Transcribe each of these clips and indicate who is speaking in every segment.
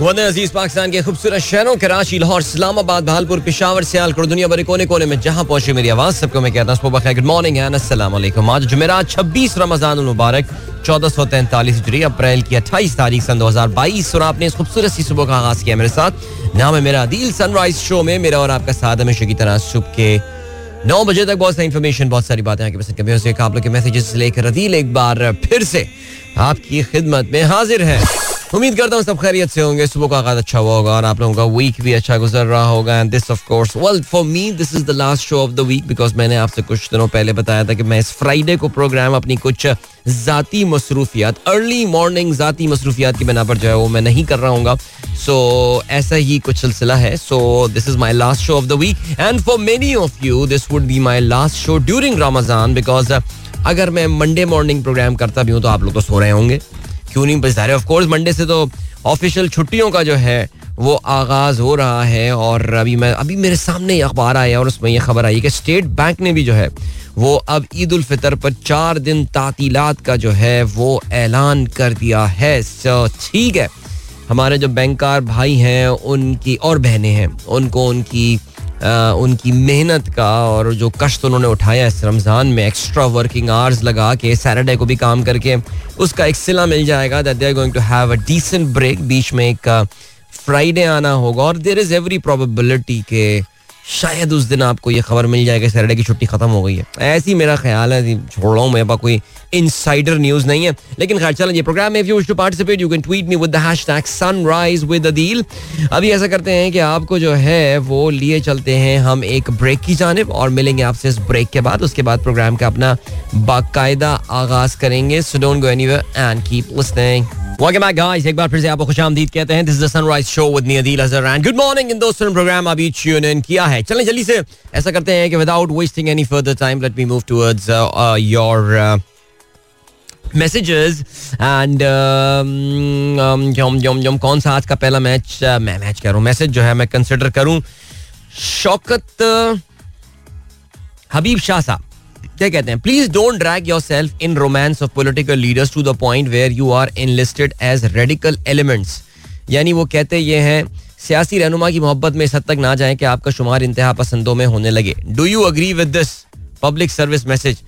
Speaker 1: वतन अज़ीज़ पाकिस्तान के खूबसूरत शहरों, कराची, लाहौर, इस्लामाबाद, भालपुर, पिशावर, सियालकोट दुनिया भर कोने कोने में जहाँ पहुँचे मेरी आवाज़, सबको मैं कहता हूँ गुड मॉर्निंग एंड आज जुमेरात 26 रमज़ान मुबारक, चौदह सौ तैंतालीस हिजरी, अप्रैल की अट्ठाईस तारीख सन दो हज़ार बाईस, और आपने इस खूबसूरत सी सुबह का आगाज़ किया मेरे साथ। नाम है मेरा दिल सनराइज शो में मेरा और आपका साथ हमेशा की तरह सुबह के नौ बजे तक बहुत सारी इन्फॉर्मेशन बहुत सारी बातें आगे पसंद कभी आप लोग के मैसेजेस लेकर अदील एक बार फिर से आपकी खिदमत में हाजिर है। उम्मीद करता हूँ सब खैरियत से होंगे। सुबह का आगाज़ अच्छा हुआ होगा और आप लोगों का वीक भी अच्छा गुजर रहा होगा। And this of course well for me this is the last show of the week because मैंने आपसे कुछ दिनों पहले बताया था कि मैं इस फ्राइडे को प्रोग्राम अपनी कुछ ज़ाती मसरूफियात अर्ली मॉर्निंग ज़ाती मसरूफियात की बिना पर जो है वो मैं नहीं कर रहा हूँ सो ऐसा ही कुछ सिलसिला है। So this is my last show of the week and for many of you this would be my last show during Ramzan because अगर मैं मंडे मॉर्निंग प्रोग्राम करता भी हूँ तो आप लोग तो सो रहे होंगे। क्यों नहीं बस रहे? ऑफकोर्स मंडे से तो ऑफिशियल छुट्टियों का जो है, वो आगाज़ हो रहा है और अभी मैं, अभी मेरे सामने ही अखबार आया और उसमें ये खबर आई कि स्टेट बैंक ने भी जो है, वो अब ईद उल फितर पर चार दिन तातीलात का जो है, वो ऐलान कर दिया है। ठीक है। हमारे जो बैंकार भाई हैं, उनकी और बहनें हैं, उनको उनकी उनकी मेहनत का और जो कष्ट उन्होंने उठाया इस रमज़ान में एक्स्ट्रा वर्किंग आवर्स लगा के सैटरडे को भी काम करके, उसका एक सिला मिल जाएगा that they are going to have a decent break बीच में एक फ्राइडे आना होगा और देर इज़ एवरी प्रोबेबिलिटी के शायद उस दिन आपको ये खबर मिल जाएगी सैटरडे की छुट्टी खत्म हो गई है। ऐसी मेरा ख्याल है, छोड़ रहा हूँ मेरे पास कोई इनसाइडर न्यूज़ नहीं है। लेकिन खैर चलें ये प्रोग्राम में you to participate you can tweet me with the Sunrise Adeel अभी ऐसा करते हैं कि आपको जो है, वो लिए चलते हैं हम एक ब्रेक की जानब और मिलेंगे आपसे इस ब्रेक के बाद। उसके बाद प्रोग्राम का अपना बाकायदा आगाज़ करेंगे so don't go anywhere and keep listening Welcome back, guys. एक बार फिर से आपको खुश आमदीद कहते हैं this is the Sunrise show with me Adeel Azhar and good morning इन दोस्तों ने प्रोग्राम अभी ट्यून इन किया है. चलें जल्दी से ऐसा करते हैं कि without wasting any further time let me move towards your messages and कौन सा आज का पहला मैच uh, मैं मैच कह रहा हूँ मैसेज जो है मैं कंसिडर करूँ। शौकत हबीब शाह साहब। क्या कहते हैं? Please don't drag yourself in romance of political leaders to the point where you are enlisted as radical elements यानी वो कहते ये हैं, सियासी रहनुमा की मोहब्बत में इस हद तक ना जाए कि आपका शुमार इंतहा पसंदों में होने लगे। Do you agree with this public service message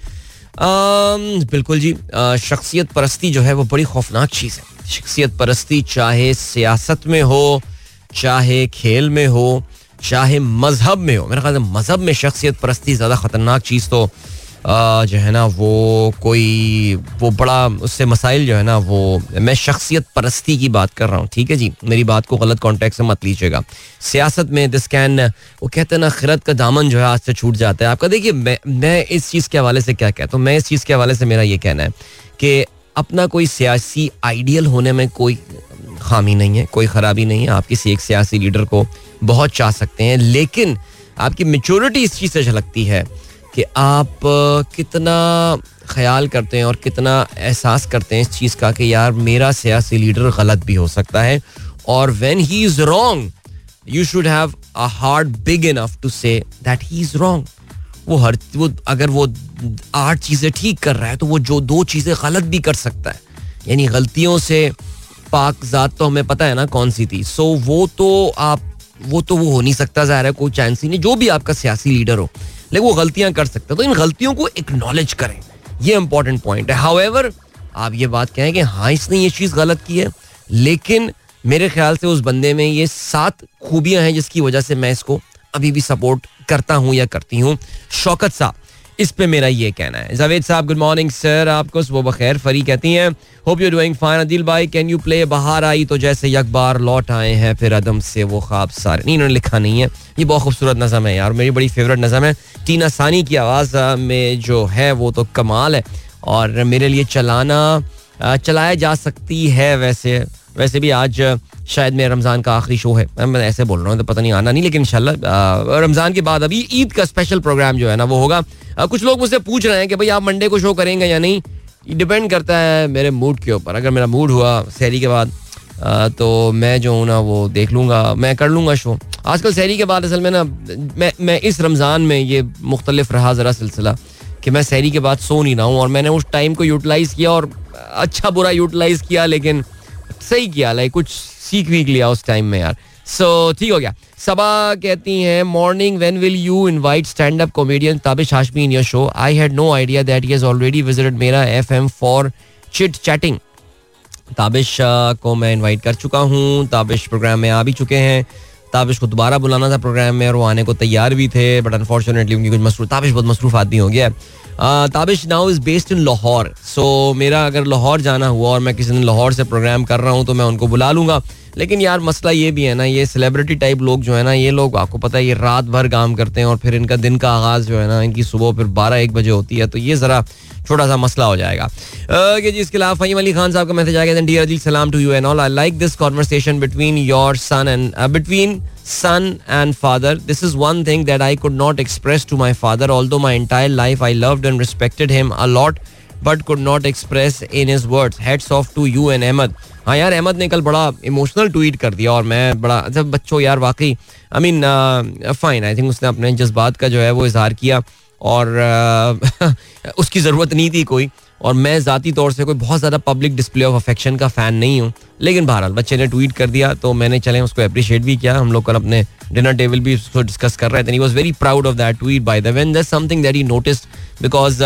Speaker 1: बिल्कुल जी शख्सियत परस्ती जो है वो बड़ी खौफनाक चीज़ है। शख्सियत परस्ती चाहे सियासत में हो, चाहे खेल में हो, चाहे मज़हब में हो। मेरा ख्याल मज़हब में शख्सियत परस्ती ज़्यादा ख़तरनाक चीज़ तो जो है ना, वो कोई, वो बड़ा उससे मसाइल जो है ना, वो, मैं शख्सियत परस्ती की बात कर रहा हूँ, ठीक है जी? मेरी बात को गलत कॉन्टेक्ट से मत लीजिएगा। सियासत में दिस कैन वो कहते हैं ना, खिरत का दामन जो है आज से छूट जाता है। आपका देखिए, मैं मैं इस चीज़ के हवाले से क्या कहता हूँ? मैं इस चीज़ के हवाले से मेरा ये कहना है कि अपना कोई सियासी आइडियल होने में कोई खामी नहीं है, कोई ख़राबी नहीं है। आप किसी एक सियासी लीडर को बहुत चाह सकते हैं, लेकिन आपकी मेचोरिटी इस चीज़ से झलकती है कि आप कितना ख्याल करते हैं और कितना एहसास करते हैं इस चीज़ का कि यार मेरा सियासी लीडर गलत भी हो सकता है। और when he is wrong you should have a heart big enough to say that he is wrong वो हर वो अगर वो आठ चीज़ें ठीक कर रहा है तो वो जो दो चीज़ें गलत भी कर सकता है। यानी गलतियों से पाक ज़ात तो हमें पता है ना कौन सी थी। सो so, वो तो आप वो तो वो हो नहीं सकता ज़ाहिर है कोई चांस ही नहीं जो भी आपका सियासी लीडर हो। लेकिन वो गलतियाँ कर सकते हैं। तो इन गलतियों को एक्नॉलेज करें। ये इंपॉर्टेंट पॉइंट है। हाउ आप ये बात कहें कि हाँ इसने ये चीज़ गलत की है। लेकिन मेरे ख्याल से उस बंदे में ये सात खूबियाँ हैं जिसकी वजह से मैं इसको अभी भी सपोर्ट करता हूँ या करती हूँ। शौकत साहब इस पे मेरा ये कहना है। जावेद साहब गुड मॉर्निंग सर आपको सुबह बखैर फरी कहती हैं hope you doing fine Adil भाई. कैन यू प्ले बाहर आई तो जैसे एक बार लौट आए हैं, फिर अदम से वो ख्वाब सारे नहीं, इन्होंने लिखा नहीं है। ये बहुत खूबसूरत नज़म है यार। मेरी बड़ी फेवरेट नज़म है। टीना सानी की आवाज़ में जो है वो तो कमाल है। और मेरे लिए चलाना चलाया जा सकती है वैसे। वैसे भी आज शायद मेरे रमज़ान का आखिरी शो है। मैं ऐसे बोल रहा हूँ तो पता नहीं आना नहीं, लेकिन इंशाल्लाह रमज़ान के बाद अभी ईद का स्पेशल प्रोग्राम जो है ना, वो होगा। कुछ लोग मुझसे पूछ रहे हैं कि भाई आप मंडे को शो करेंगे या नहीं? डिपेंड करता है मेरे मूड के ऊपर। अगर मेरा मूड हुआ शहरी के बाद तो मैं जो हूँ ना, वो देख लूँगा, मैं कर लूँगा शो आजकल शहरी के बाद असल में ना, मैं मैं इस रमज़ान में ये मुख्तलिफ़ रहा ज़रा सिलसिला कि मैं शहरी के बाद सो नहीं रहा हूँ, और मैंने उस टाइम को यूटिलाइज़ किया और अच्छा बुरा यूटिलाइज़ किया, लेकिन सही किया लाइक कुछ सीख वीख लिया उस टाइम में यार। सो so, ठीक हो गया। सबा कहती हैं morning when will you invite stand up comedian Tabish Hashmi in your show I had no idea that he has already visited Mera FM for chit chatting Tabish को मैं इनवाइट कर चुका हूँ। ताबिश प्रोग्राम में आ भी चुके हैं। ताबिश को दोबारा बुलाना था प्रोग्राम में और वो आने को तैयार भी थे बट अनफॉर्चुनेटली उनकी कुछ मसरूफ ताबिश बहुत मसरूफ आदमी हो गया Tabish now is based in Lahore so मेरा अगर लाहौर जाना हुआ और मैं किसी दिन लाहौर से प्रोग्राम कर रहा हूँ तो मैं उनको बुला लूँगा। लेकिन यार मसला ये भी है ना ये सेलिब्रिटी टाइप लोग जो है ना ये लोग आपको पता है ये रात भर काम करते हैं और फिर इनका दिन का आगाज़ जो है ना इनकी सुबह फिर बारह एक बजे होती है तो ये जरा छोटा सा मसला हो जाएगा जी इसके अलावा फहीम अली खान साहब का मैसेज आ गया डियर सलाम to you and all I like this conversation between your son and between son and father. This is one thing that I could not express to my father, although my entire life I loved and respected him a lot, but could not express in his words. Heads off to you and Ahmed. हाँ यार अहमद ने कल बड़ा emotional tweet कर दिया और मैं बड़ा जब बच्चों यार वाकई I mean fine I think उसने अपने जज्बात का जो है वो इजहार किया और uh, उसकी ज़रूरत नहीं थी कोई और मैं ज़ाती तौर से कोई बहुत ज़्यादा पब्लिक डिस्प्ले ऑफ़ अफेक्शन का फ़ैन नहीं हूँ। लेकिन बहरहाल बच्चे ने ट्वीट कर दिया तो मैंने चले उसको अप्रिशिएट भी किया। हम लोग कल अपने डिनर टेबल भी उसको डिस्कस कर रहे थे was very proud of that tweet by the when this something that he notice because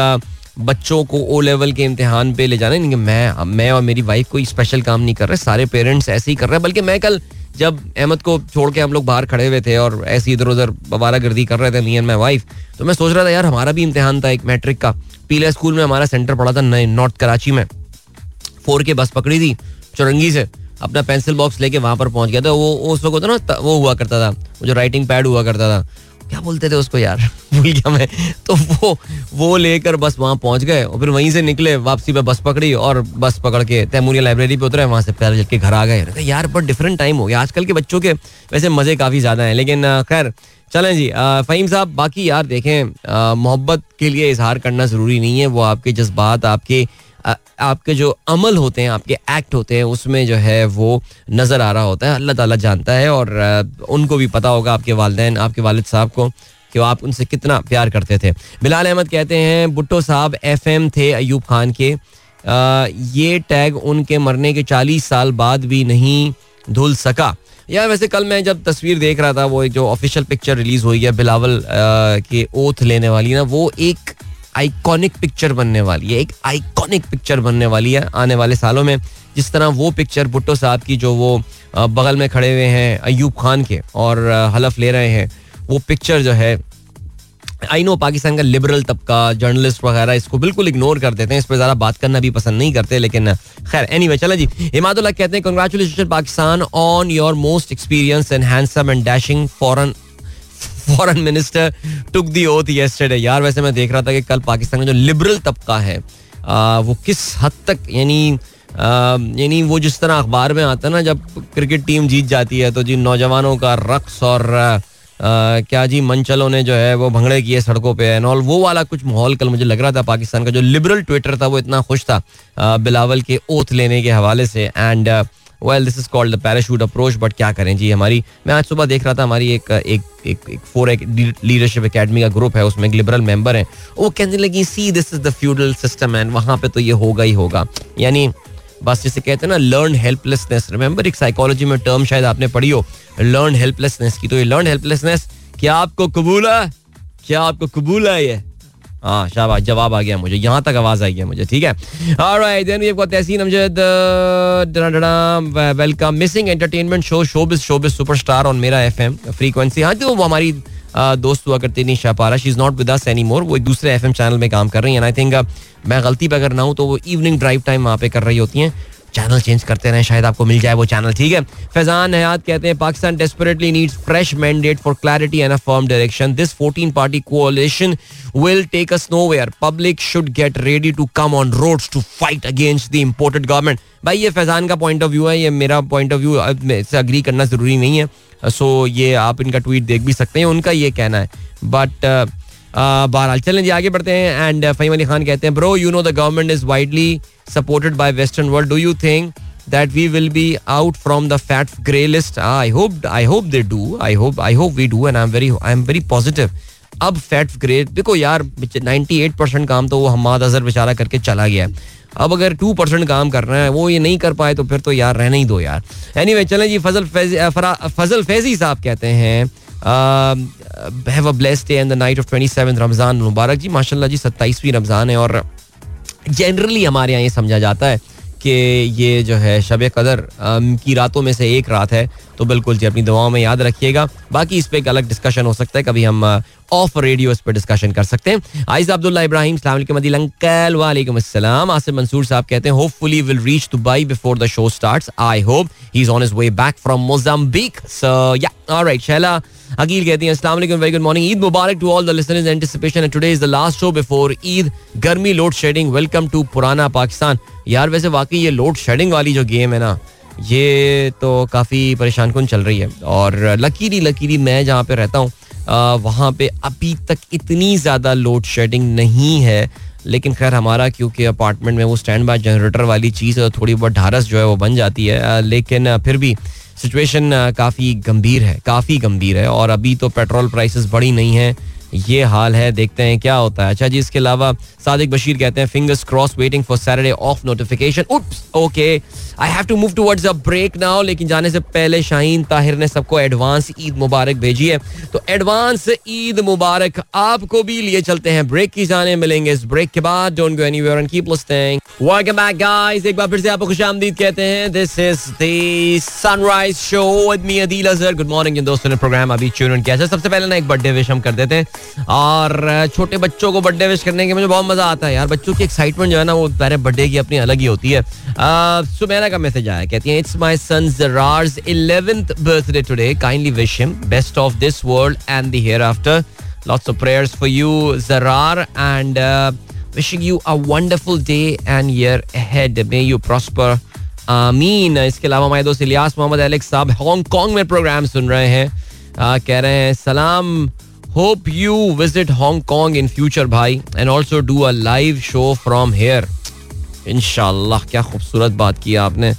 Speaker 1: बच्चों को ओ लेवल के इम्तिहान पे ले जाना नहीं मैं मैं और मेरी वाइफ कोई स्पेशल काम नहीं कर रहे, सारे पेरेंट्स ऐसे ही कर रहे हैं। बल्कि मैं कल जब अहमद को छोड़ के हम लोग बाहर खड़े हुए थे और ऐसी इधर उधर बबारा गर्दी कर रहे थे मी एंड माई वाइफ तो मैं सोच रहा था, यार, हमारा भी इम्तिहान था एक मैट्रिक का। पीला स्कूल में हमारा सेंटर पड़ा था नॉर्थ कराची में। फोर के बस पकड़ी थी, चुरंगी से, अपना पेंसिल बॉक्स लेके वहाँ पर पहुँच गया था। वो उस वक्त ना वो हुआ करता था, वो जो राइटिंग पैड हुआ करता था। क्या बोलते थे उसको यार? भूल गया मैं। तो वो वो लेकर बस वहाँ पहुँच गए और फिर वहीं से निकले, वापसी पे बस पकड़ी और बस पकड़ के तैमूरिया लाइब्रेरी पे उतरे, वहाँ से पैर के घर आ गए। यार, बहुत डिफरेंट टाइम हो गया। आजकल के बच्चों के वैसे मज़े काफ़ी ज़्यादा हैं। लेकिन खैर, चलें जी फ़हीम साहब, बाकी यार देखें मोहब्बत के लिए इजहार करना ज़रूरी नहीं है। वो आपके जज्बात, आपके आपके जो अमल होते हैं आपके एक्ट होते हैं उसमें जो है वो नज़र आ रहा होता है। अल्लाह ताला जानता है और उनको भी पता होगा आपके वालदेन आपके वालिद साहब को कि आप उनसे कितना प्यार करते थे। बिलाल अहमद कहते हैं भुट्टो साहब एफएम थे अयूब खान के। आ, ये टैग उनके मरने के चालीस साल बाद भी नहीं धुल सका। या वैसे कल मैं जब तस्वीर देख रहा था वो एक जो ऑफिशियल पिक्चर रिलीज़ हुई है बिलावल के ओथ लेने वाली ना वो एक आइकॉनिक पिक्चर बनने वाली है, एक आइकॉनिक पिक्चर बनने वाली है आने वाले सालों में। जिस तरह वो पिक्चर भुट्टो साहब की जो वो बगल में खड़े हुए हैं अयूब खान के और हलफ ले रहे हैं, वो पिक्चर जो है आई नो पाकिस्तान का लिबरल तबका जर्नलिस्ट वगैरह इसको बिल्कुल इग्नोर कर देते हैं, इस पर ज़्यादा बात करना भी पसंद नहीं करते, लेकिन, खैर एनी वे चला जी। हिमादुल्ला कहते हैं congratulation Pakistan on your most experience and handsome and dashing foreign foreign minister took the oath yesterday यार वैसे मैं देख रहा था कि कल पाकिस्तान का जो लिबरल तबका है आ, वो किस हद तक यानी यानी वो जिस तरह अखबार में आता है ना जब क्रिकेट टीम जीत जाती है तो जी नौजवानों का रक्स और आ, क्या जी मंचलों ने जो है वो भंगड़े किए सड़कों पे एंड ऑल वो वाला कुछ माहौल कल मुझे लग रहा था पाकिस्तान का जो लिबरल ट्विटर था वो इतना खुश था बिलावल के ओथ लेने के हवाले से and well this is called the parachute approach but क्या करें? जी हमारी मैं आज सुबह देख रहा था हमारी एक एक एक, एक फोर लीडरशिप एकेडमी का ग्रुप है उसमें एक लिबरल मेंबर है। वो कहने लगी see this is the feudal system and वहाँ पे तो ये होगा ही होगा। यानी बस जिसे कहते हैं ना लर्न हेल्पलेसनेस रिमेंबर एक साइकोलॉजी में टर्म शायद आपने पढ़ी हो लर्न हेल्पलेसनेस की। तो ये लर्न हेल्पलेसनेस क्या आपको कबूल है? क्या आपको कबूल है ये? हाँ शाबाश, जवाब आ गया मुझे, यहाँ तक आवाज़ आई है मुझे, ठीक है? Tahseen welcome missing entertainment show showbiz showbiz superstar on Mera F M frequency हाँ तो वो हमारी दोस्त हुआ करती Shah Para she is not with us any more वो एक दूसरे एफएम चैनल में काम कर रही हैं आई थिंक मैं गलती पर अगर ना हूँ तो वो इवनिंग ड्राइव टाइम वहाँ पे कर रही होती हैं। चैनल चेंज करते रहे शायद आपको मिल जाए वो चैनल ठीक है? फैजान हयात कहते हैं Pakistan desperately needs fresh mandate for clarity and a firm direction this 14 party कोalition will take us nowhere. Public should get ready to come on roads to fight against the imported government. भाई ये फैजान का point of view है ये मेरा point of view इससे agree करना ज़रूरी नहीं है। सो so, ये आप इनका ट्वीट देख भी सकते हैं उनका ये कहना है। बट बहरहाल चलें जी आगे बढ़ते हैं एंड फहीम अली खान कहते हैं bro you know the government is widely supported by Western world. Do you think that we will be out from the grey list I hope I hope I hope they do. I hope I hope we I am very very I'm very positive. अब fat grey देखो यार 98 percent काम तो वो हमाद अजहर बेचारा करके चला गया अब अगर टू परसेंट काम कर रहे हैं वो ये नहीं कर पाए तो फिर तो यार रहने ही दो यार एनी anyway, चलें जी फजल फैजी फजल फैजी साहब कहते हैं have a blessed day and the night of 27 Ramzan मुबारक जी माशाल्लाह जी 27वीं रमज़ान है और जनरली हमारे यहाँ ये समझा जाता है कि ये जो है शब कदर की रातों में से एक रात है तो बिल्कुल जी, अपनी दवाओं में याद रखिएगा। बाकी इस पर एक अलग डिस्कशन हो सकता है, कभी हम ऑफ़ रेडियो इस पर डिस्कशन कर सकते हैं। आइज़ अब्दुल्ला इब्राहिम, सलाम अंकल वालेकुम अस्सलाम। आसिफ मंसूर साहब कहते हैं hopefully will reach Dubai before the show starts I hope he is on his way back from Mozambique so yeah alright Shaila Aqeel कहती हैं अस्सलाम वालेकुम very good morning Eid Mubarak to all the listeners anticipation and today is the last show before Eid गर्मी load shading welcome to पुराना पाकिस्तान यार, वैसे वाकई ये लोड शेडिंग वाली जो गेम है ना ये तो काफ़ी परेशान कन चल रही है। और लकीरी लकीरी, मैं जहाँ पे रहता हूँ वहाँ पे अभी तक इतनी ज़्यादा लोड शेडिंग नहीं है। लेकिन खैर हमारा, क्योंकि अपार्टमेंट में वो स्टैंड बाय जनरेटर वाली चीज़ है, थोड़ी बहुत ढारस जो है वो बन जाती है। लेकिन फिर भी सिचुएशन काफ़ी गंभीर है, काफ़ी गंभीर है। और अभी तो पेट्रोल प्राइसेस बड़ी नहीं है। ये हाल है, देखते हैं क्या होता है। अच्छा जी, इसके अलावा सादिक बशीर कहते हैं fingers cross waiting for Saturday off notification okay I have to move towards a break now लेकिन जाने से पहले शाहीन ताहिर ने सबको एडवांस ईद मुबारक भेजी है। तो एडवांस ईद मुबारक आपको भी लिए चलते हैं। ब्रेक की जाने मिलेंगे इस ब्रेक के बाद। Don't go anywhere and keep listening welcome back guys एक बार फिर से आपको खुशामदीद कहते हैं। This is the sunrise show with me Adeel Azhar good morning दोस्तों ने प्रोग्राम अभी ट्यून किया। सबसे पहले ना एक बर्थडे विश हम कर देते हैं। और छोटे बच्चों को बर्थडे विश करने के मुझे बहुत मज़ा आता है यार। बच्चों की एक्साइटमेंट जो है ना, वो पहले बर्थडे की अपनी अलग ही होती है। सुमेरा का मैसेज आया, कहती है it's my son Zarar's 11th birthday today kindly wish him best of this world and the hereafter lots of prayers for you Zarar and wishing you a wonderful day and year ahead may you prosper आमीन इसके अलावा हमारे दोस्त Ilyas Mohammad Alex साहब Hong Kong में programme सुन रहे हैं। कह रहे हैं, सलाम hope you visit Hong Kong in future भाई and also do a live show from here इनशाला क्या खूबसूरत बात की आपने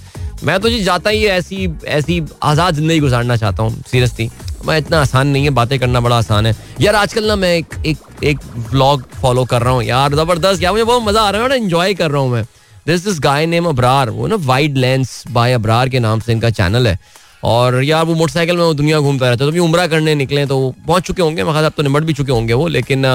Speaker 1: मैं तो जी जाता ही ऐसी ऐसी आज़ाद ज़िंदगी गुजारना चाहता हूँ सीरियसली मैं इतना आसान नहीं है, बातें करना बड़ा आसान है। यार आजकल ना मैं एक एक एक व्लॉग फॉलो कर रहा हूँ, यार ज़बरदस्त, यार मुझे बहुत मज़ा आ रहा है ना इन्जॉय कर रहा हूँ मैं। This this guy name Abrar वो ना वाइड लेंस बाय अब्रार के नाम से इनका चैनल है। और यार वो मोटरसाइकिल में वो दुनिया घूमता रहता है। तो भी उम्र करने निकले तो पहुँच चुके होंगे। मैं अब तो निमट भी चुके होंगे वो, लेकिन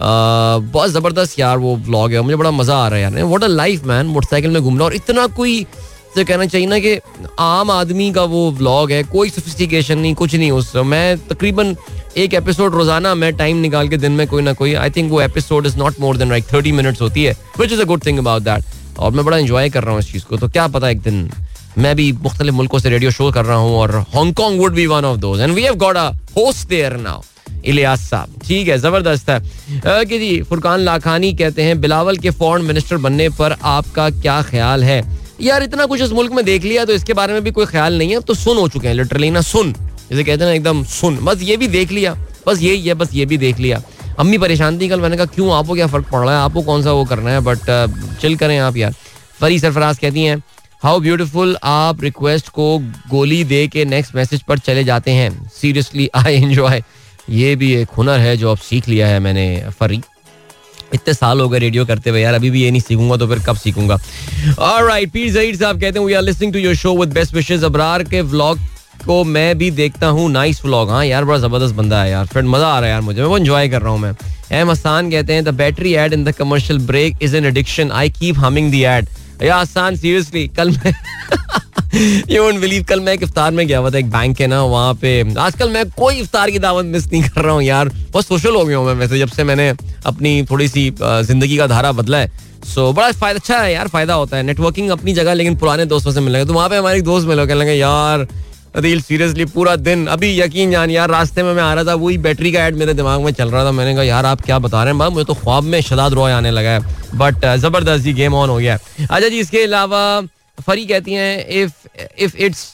Speaker 1: बहुत ज़बरदस्त यार वो ब्लॉग है। मुझे बड़ा मज़ा आ रहा है यार। What a life man motorcycle में घूमना। और इतना कोई से कहना चाहिए ना कि आम आदमी का वो व्लॉग है, कोई सोफिस्टिकेशन नहीं, कुछ नहीं उस मैं तकरीबन एक एपिसोड रोज़ाना मैं टाइम निकाल के दिन में कोई ना कोई आई थिंक वो episode is not more than like thirty minutes होती है which is a good thing about that और मैं बड़ा इंजॉय कर रहा हूँ इस चीज़ को। तो क्या पता एक दिन मैं भी मुख्तलिफ़ मुल्कों से रेडियो शो कर रहा हूँ और Hong Kong would be one of those and we have got a host there now Ilyas साहब। ठीक है, ज़बरदस्त है। कि जी, फुरकान लाखानी कहते हैं, बिलावल के फॉरेन मिनिस्टर बनने पर आपका क्या ख्याल है? यार, इतना कुछ इस मुल्क में देख लिया तो इसके बारे में भी कोई ख्याल नहीं है। तो सुन हो चुके हैं लिटरली ना, सुन। जैसे कहते हैं ना, एकदम सुन। बस ये भी देख लिया। बस यही है, बस ये भी देख लिया। अम्मी परेशान थी कल, मैंने कहा, क्यों? आपको क्या फ़र्क पड़ रहा है? आपको कौन सा वो करना है? बट चिल करें आप यार। फरी सरफराज कहती हैं हाउ ब्यूटिफुल आप रिक्वेस्ट को गोली दे के नेक्स्ट मैसेज पर चले जाते हैं। सीरियसली आई एंजॉय ये भी एक हुनर है जो अब सीख लिया है मैंने फरी इतने साल हो गए रेडियो करते हुए, यार, अभी भी ये नहीं सीखूँगा तो फिर कब सीखूँगा? ऑलराइट पीर जहीर साहब कहते हैं we are listening to your show with best wishes Abrar के व्लॉग को मैं भी देखता हूँ। नाइस व्लॉग हाँ यार, बड़ा ज़बरदस्त बंदा है यार। फ्रेंड मज़ा आ रहा है यार मुझे। मैं वो एंजॉय कर रहा हूँ मैं। एम आसान कहते हैं the battery ad in the commercial break is an addiction I keep humming the ad Ahsan seriously कल मैं यू वोंट बिलीव कल मैं एक इफ्तार में गया हुआ था, एक बैंक है ना, वहाँ पे। आजकल मैं कोई इफ्तार की दावत मिस नहीं कर रहा हूँ यार। बहुत सोशल हो गया हूँ मैं वैसे, जब से मैंने अपनी थोड़ी सी ज़िंदगी का धारा बदला है। सो बड़ा फ़ायदा अच्छा है यार, फ़ायदा होता है। नेटवर्किंग अपनी जगह, लेकिन पुराने दोस्तों से मिलेंगे तो वहाँ पे हमारे दोस्त मिले कहने लगे, यार अदील सीरियसली पूरा दिन, अभी यकीन जान यार, रास्ते में मैं आ रहा था, वही बैटरी का एड मेरे दिमाग में चल रहा था। मैंने कहा, यार, आप क्या बता रहे हैं? भाई मुझे तो ख्वाब में शदाद रॉय आने लगा है। बट ज़बरदस्त गेम ऑन हो गया अच्छा जी, इसके अलावा फरी कहती हैं if if it's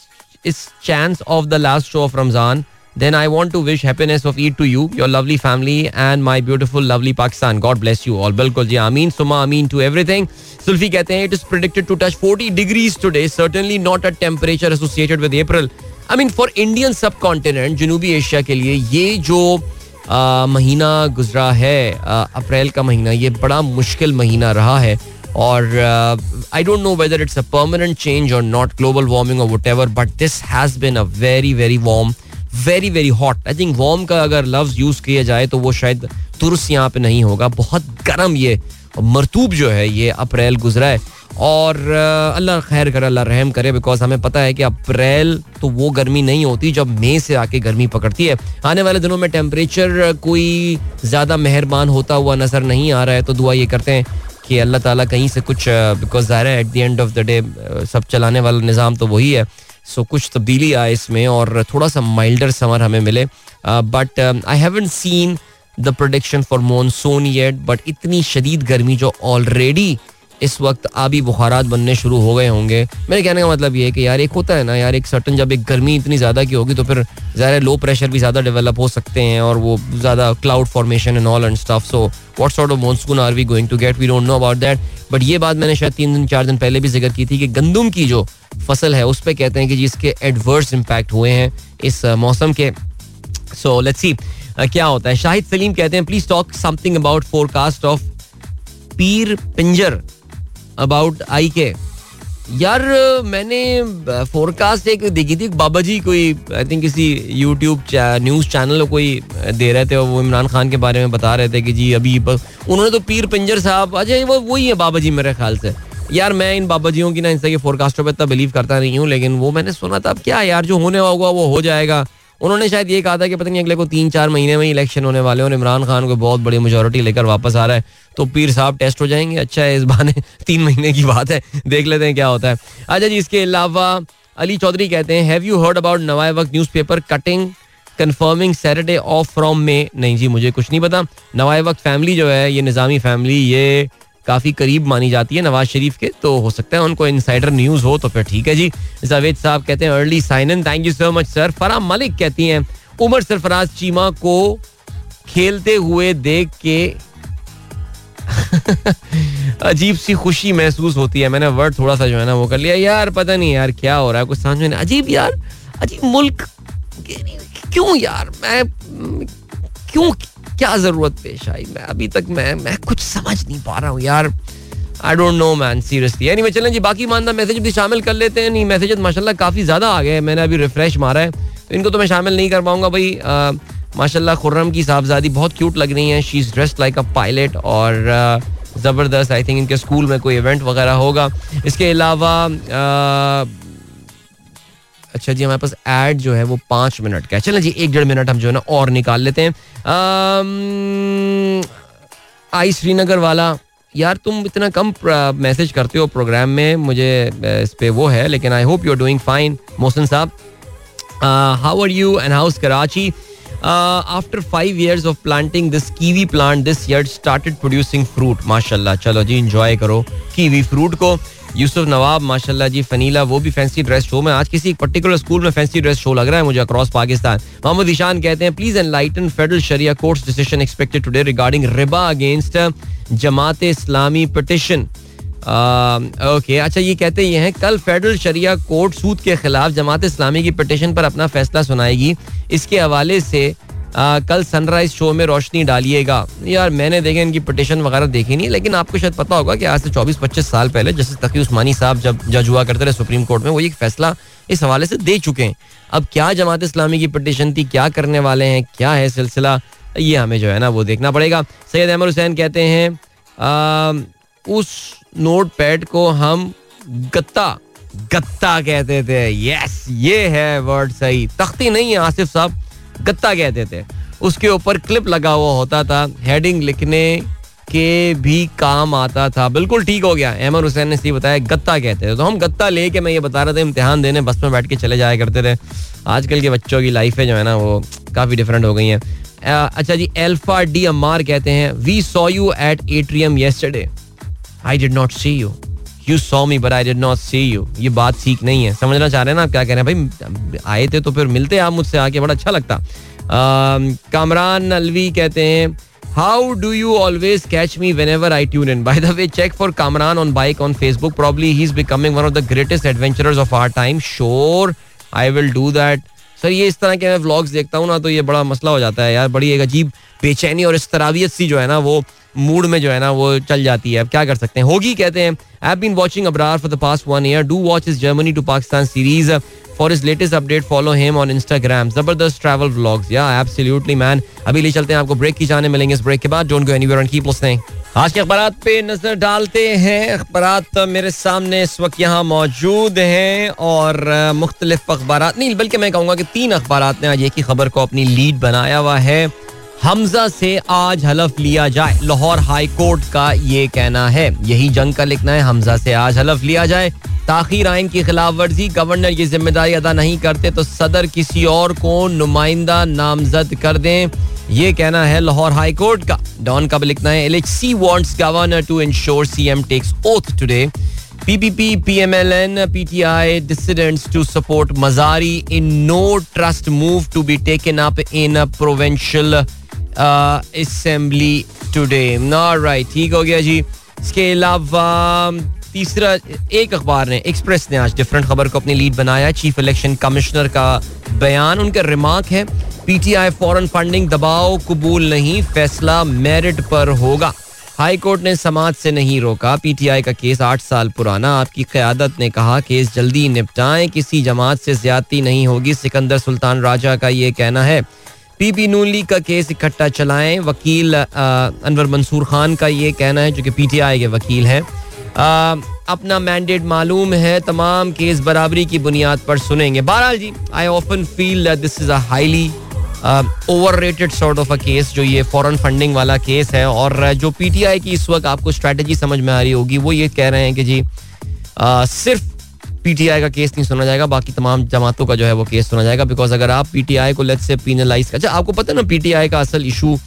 Speaker 1: is chance of the last show of Ramzan then I want to wish happiness of Eid to you your lovely family and my beautiful lovely Pakistan God bless you all बिल्कुल जी आमीन सुमा अमीन to everything Sulfi कहते हैं it is predicted to touch forty degrees today certainly not a temperature associated with April I for Indian sub subcontinent, जनूबी Asia के लिए ये जो आ, महीना गुजरा है अप्रैल का महीना ये बड़ा मुश्किल महीना रहा है। और I don't know whether it's a permanent change और नॉट ग्लोबल वार्मिंग और whatever but this has been a very very warm very very hot I think warm का अगर लफ्ज यूज़ किया जाए तो वो शायद तुरस यहाँ पे नहीं होगा। बहुत गर्म ये मरतूब जो है ये अप्रैल गुजरा है। और अल्लाह खैर करे, अल्लाह रहम करे बिकॉज़ हमें पता है कि अप्रैल तो वो गर्मी नहीं होती जब मई से आके गर्मी पकड़ती है। आने वाले दिनों में टेम्परेचर कोई ज़्यादा मेहरबान होता हुआ नज़र नहीं आ रहा है तो दुआ ये करते हैं कि अल्लाह ताला कहीं से कुछ बिकॉज़ ज़ाहिर है at the end of the day सब चलाने वाला निज़ाम तो वही है। सो कुछ तब्दीली आए इसमें और थोड़ा सा माइल्डर समर हमें मिले। But I haven't seen the prediction for monsoon yet but इतनी शदीद गर्मी जो ऑलरेडी इस वक्त आबी बुखारात बनने शुरू हो गए होंगे। मेरे कहने का मतलब ये है कि यार एक होता है ना यार, एक सर्टन जब एक गर्मी इतनी ज़्यादा की होगी तो फिर ज़्यादा लो प्रेशर भी ज़्यादा डेवलप हो सकते हैं और वो ज़्यादा cloud formation and all and stuff so what sort of monsoon are we going to get we don't know about that but ये बात मैंने शायद तीन दिन, चार दिन पहले भी ज़िक्र की थी कि गंदुम की जो फ़सल है, उस पर कहते हैं कि जिसके एडवर्स इम्पैक्ट हुए हैं इस मौसम के। सो लेट्स सी क्या होता है? शाहिद सलीम कहते हैं please talk something about forecast of Pir Panjal about आई के यार, मैंने फोरकास्ट एक देखी थी, बाबा जी कोई आई थिंक किसी यूट्यूब न्यूज़ चैनल कोई दे रहे थे वो इमरान खान के बारे में बता रहे थे कि जी अभी उन्होंने तो पीर पिंजर साहब अच्छा वो, वही है बाबा जी मेरे ख्याल से। यार, मैं इन बाबा जियों की ना इनसे फोरकास्टों पर इतना बिलीव करता नहीं हूँ, लेकिन वो मैंने सुना था, अब क्या यार, जो होने होगा, वो हो जाएगा। उन्होंने शायद ये कहा था कि पता नहीं अगले को तीन, चार महीने में इलेक्शन होने वाले और इमरान खान को बहुत बड़ी मेजोरिटी लेकर वापस आ रहा है। तो पीर साहब टेस्ट हो जाएँगे। अच्छा है, इस बहाने तीन महीने की बात है। देख लेते हैं क्या होता है। अच्छा जी, इसके अलावा अली चौधरी कहते हैं have you heard about Nawa-e Waqt news cutting confirming Saturday off from में नहीं जी, मुझे कुछ नहीं पता। नवाए वक्त फैमिली जो है, ये निज़ामी फैमिली ये काफ़ी करीब मानी जाती है नवाज़ शरीफ के तो हो सकता है उनको इनसाइडर न्यूज़ हो तो फिर ठीक है जी। जावेद साहब कहते हैं early sign in thank you so much sir Farah Malik कहती हैं, उमर सरफराज चीमा को खेलते हुए देख के अजीब सी खुशी महसूस होती है। मैंने वर्ड थोड़ा सा जो है ना वो कर लिया। यार, पता नहीं यार, क्या हो रहा है? कुछ समझ में अजीब यार, अजीब मुल्क, क्यों यार? मैं, क्यों क्या ज़रूरत पेश आई? मैं अभी तक मैं मैं कुछ समझ नहीं पा रहा हूँ यार। I don't know man seriously यानी मैं चलें जी, बाकी मानदा मैसेज भी शामिल कर लेते हैं। नहीं मैसेज माशाल्लाह काफ़ी ज़्यादा आ गए मैंने अभी रिफ्रेश मारा है। तो इनको तो मैं शामिल नहीं कर पाऊँगा भाई माशाल्लाह खुर्रम की साहबजादी बहुत क्यूट लग रही हैं। She is dressed like a pilot और ज़बरदस्त आई थिंक इनके स्कूल में कोई इवेंट वगैरह होगा। इसके अलावा अच्छा जी, हमारे पास एड जो है वो पाँच मिनट का है। चलें जी, एक डेढ़ मिनट हम जो है ना और निकाल लेते हैं। आई श्रीनगर वाला, यार तुम इतना कम मैसेज करते हो प्रोग्राम में, मुझे इस पे वो है, लेकिन I hope you are doing fine Mohsin साहब। How are you and how's Karachi? After five years of planting this kiwi plant this year started producing fruit माशाल्लाह, चलो जी इंजॉय करो कीवी फ्रूट को। यूसुफ नवाब, माशाल्लाह जी, फनीला, वो भी फैंसी ड्रेस शो में आज किसी पर्टिकुलर स्कूल में फैंसी ड्रेस शो लग रहा है मुझे अक्रॉस पाकिस्तान। मोहम्मद ईशान कहते हैं please enlighten federal Sharia court's decision expected today regarding riba against Jamaat Islami petition okay अच्छा ये कहते ये हैं, कल फेडरल शरिया कोर्ट सूद के खिलाफ जमात इस्लामी की पटिशन पर अपना फैसला सुनाएगी। इसके हवाले से आ, कल सनराइज शो में रोशनी डालिएगा। यार मैंने देखे इनकी पटिशन वगैरह देखी नहीं लेकिन आपको शायद पता होगा कि आज से 24-25 साल पहले जैसे तकी उस्मानी साहब जब जज हुआ करते रहे सुप्रीम कोर्ट में वो एक फैसला इस हवाले से दे चुके हैं। अब क्या जमात इस्लामी की पटिशन थी क्या करने वाले हैं क्या है सिलसिला ये हमें जो है ना वो देखना पड़ेगा। सैयद अहमद हुसैन कहते हैं आ, उस नोट पैड को हम गत्ता गत्ता कहते थे। यस ये है वर्ड सही। तख्ती नहीं है आसिफ साहब। गत्ता कहते थे। उसके ऊपर क्लिप लगा हुआ होता था। हेडिंग लिखने के भी काम आता था। बिल्कुल ठीक हो गया। अहमद हुसैन ने सही बताया, गत्ता कहते थे। तो हम गत्ता लेके मैं ये बता रहा था, इम्तिहान देने बस में बैठ के चले जाया करते थे। आजकल के बच्चों की लाइफ है जो है ना, वो काफ़ी डिफरेंट हो गई है। अच्छा जी एल्फा डी अमार कहते हैं we saw you at atrium yesterday I did not see you you saw me but I did not see you ये बात ठीक नहीं है। समझना चाह रहे हैं ना आप क्या कह रहे हैं? भाई, आए थे तो फिर मिलते आप मुझसे आके, बड़ा अच्छा लगता। कामरान अलवी कहते हैं how do you always catch me whenever I tune in by the way check for Kamran on bike on Facebook probably he is becoming one of the greatest adventurers of our time sure I will do that sir, ये इस तरह के मैं vlogs देखता हूँ ना तो ये बड़ा मसला हो जाता है यार, बड़ी एक अजीब बेचैनी और इस तरावियत सी जो है ना, वो मूड में जो है ना, वो चल जाती है। अब क्या कर सकते हैं? होगी कहते हैं I been watching Abrar for the past one year do watch his Germany to Pakistan series for his latest update follow him on Instagram ज़बरदस्त travel vlogs yeah absolutely man अभी ले चलते हैं, आपको ब्रेक की जाने मिलेंगे इस ब्रेक के बाद. Don't go anywhere and keep listening आज के अखबार पे नज़र डालते हैं. अखबार मेरे सामने इस वक्त यहाँ मौजूद हैं और मुख्तलिफ़ अखबार नहीं, बल्कि मैं कहूँगा कि तीन अखबार ने आज एक ही खबर को अपनी लीड बनाया हुआ है. हमजा से आज हलफ लिया जाए. लाहौर हाई कोर्ट का ये कहना है. यही जंग का लिखना है. हमजा से आज हलफ लिया जाए. ताखिर आइन की खिलाफ वर्जी। गवर्नर ये ज़िम्मेदारी अदा नहीं करते तो सदर किसी और को नुमाइंदा नामजद कर दें। ये कहना है लाहौर हाई कोर्ट का। डॉन का लिखना है L H governor to ensure C M takes oath today. PMLN, PTI dissidents to support Mazari in no trust move to be taken up in a provincial assembly today. Right ठीक हो गया जी। इसके अलावा तीसरा, एक अखबार ने एक्सप्रेस ने आज डिफरेंट खबर को अपनी लीड बनाया चीफ इलेक्शन कमिश्नर का बयान, उनका रिमार्क है पीटीआई फॉरेन फंडिंग दबाव कबूल नहीं, फैसला मेरिट पर होगा। हाई कोर्ट ने समाज से नहीं रोका। पीटीआई का केस आठ साल पुराना। आपकी क्यादत ने कहा, केस जल्दी निपटाएँ, किसी जमात से ज्यादती नहीं होगी। सिकंदर सुल्तान राजा का ये कहना है। पीपी नून लीग का केस इकट्ठा चलाएँ। वकील अनवर मंसूर खान का ये कहना है, जो कि पीटीआई के वकील हैं। अपना मैंडेट मालूम है तमाम केस बराबरी की बुनियाद पर सुनेंगे। बहरहाल जी I often feel this is a highly overrated sort of a case जो ये फॉरेन फंडिंग वाला केस है और जो पीटीआई की इस वक्त आपको स्ट्रेटजी समझ में आ रही होगी वो ये कह रहे हैं कि जी आ, सिर्फ़ पीटीआई का केस नहीं सुना जाएगा बाकी तमाम जमातों का जो है वो केस सुना जाएगा बिकॉज़ अगर आप पीटीआई को लेट्स से पीनलाइज कर अच्छा आपको पता ना पीटीआई का असल issue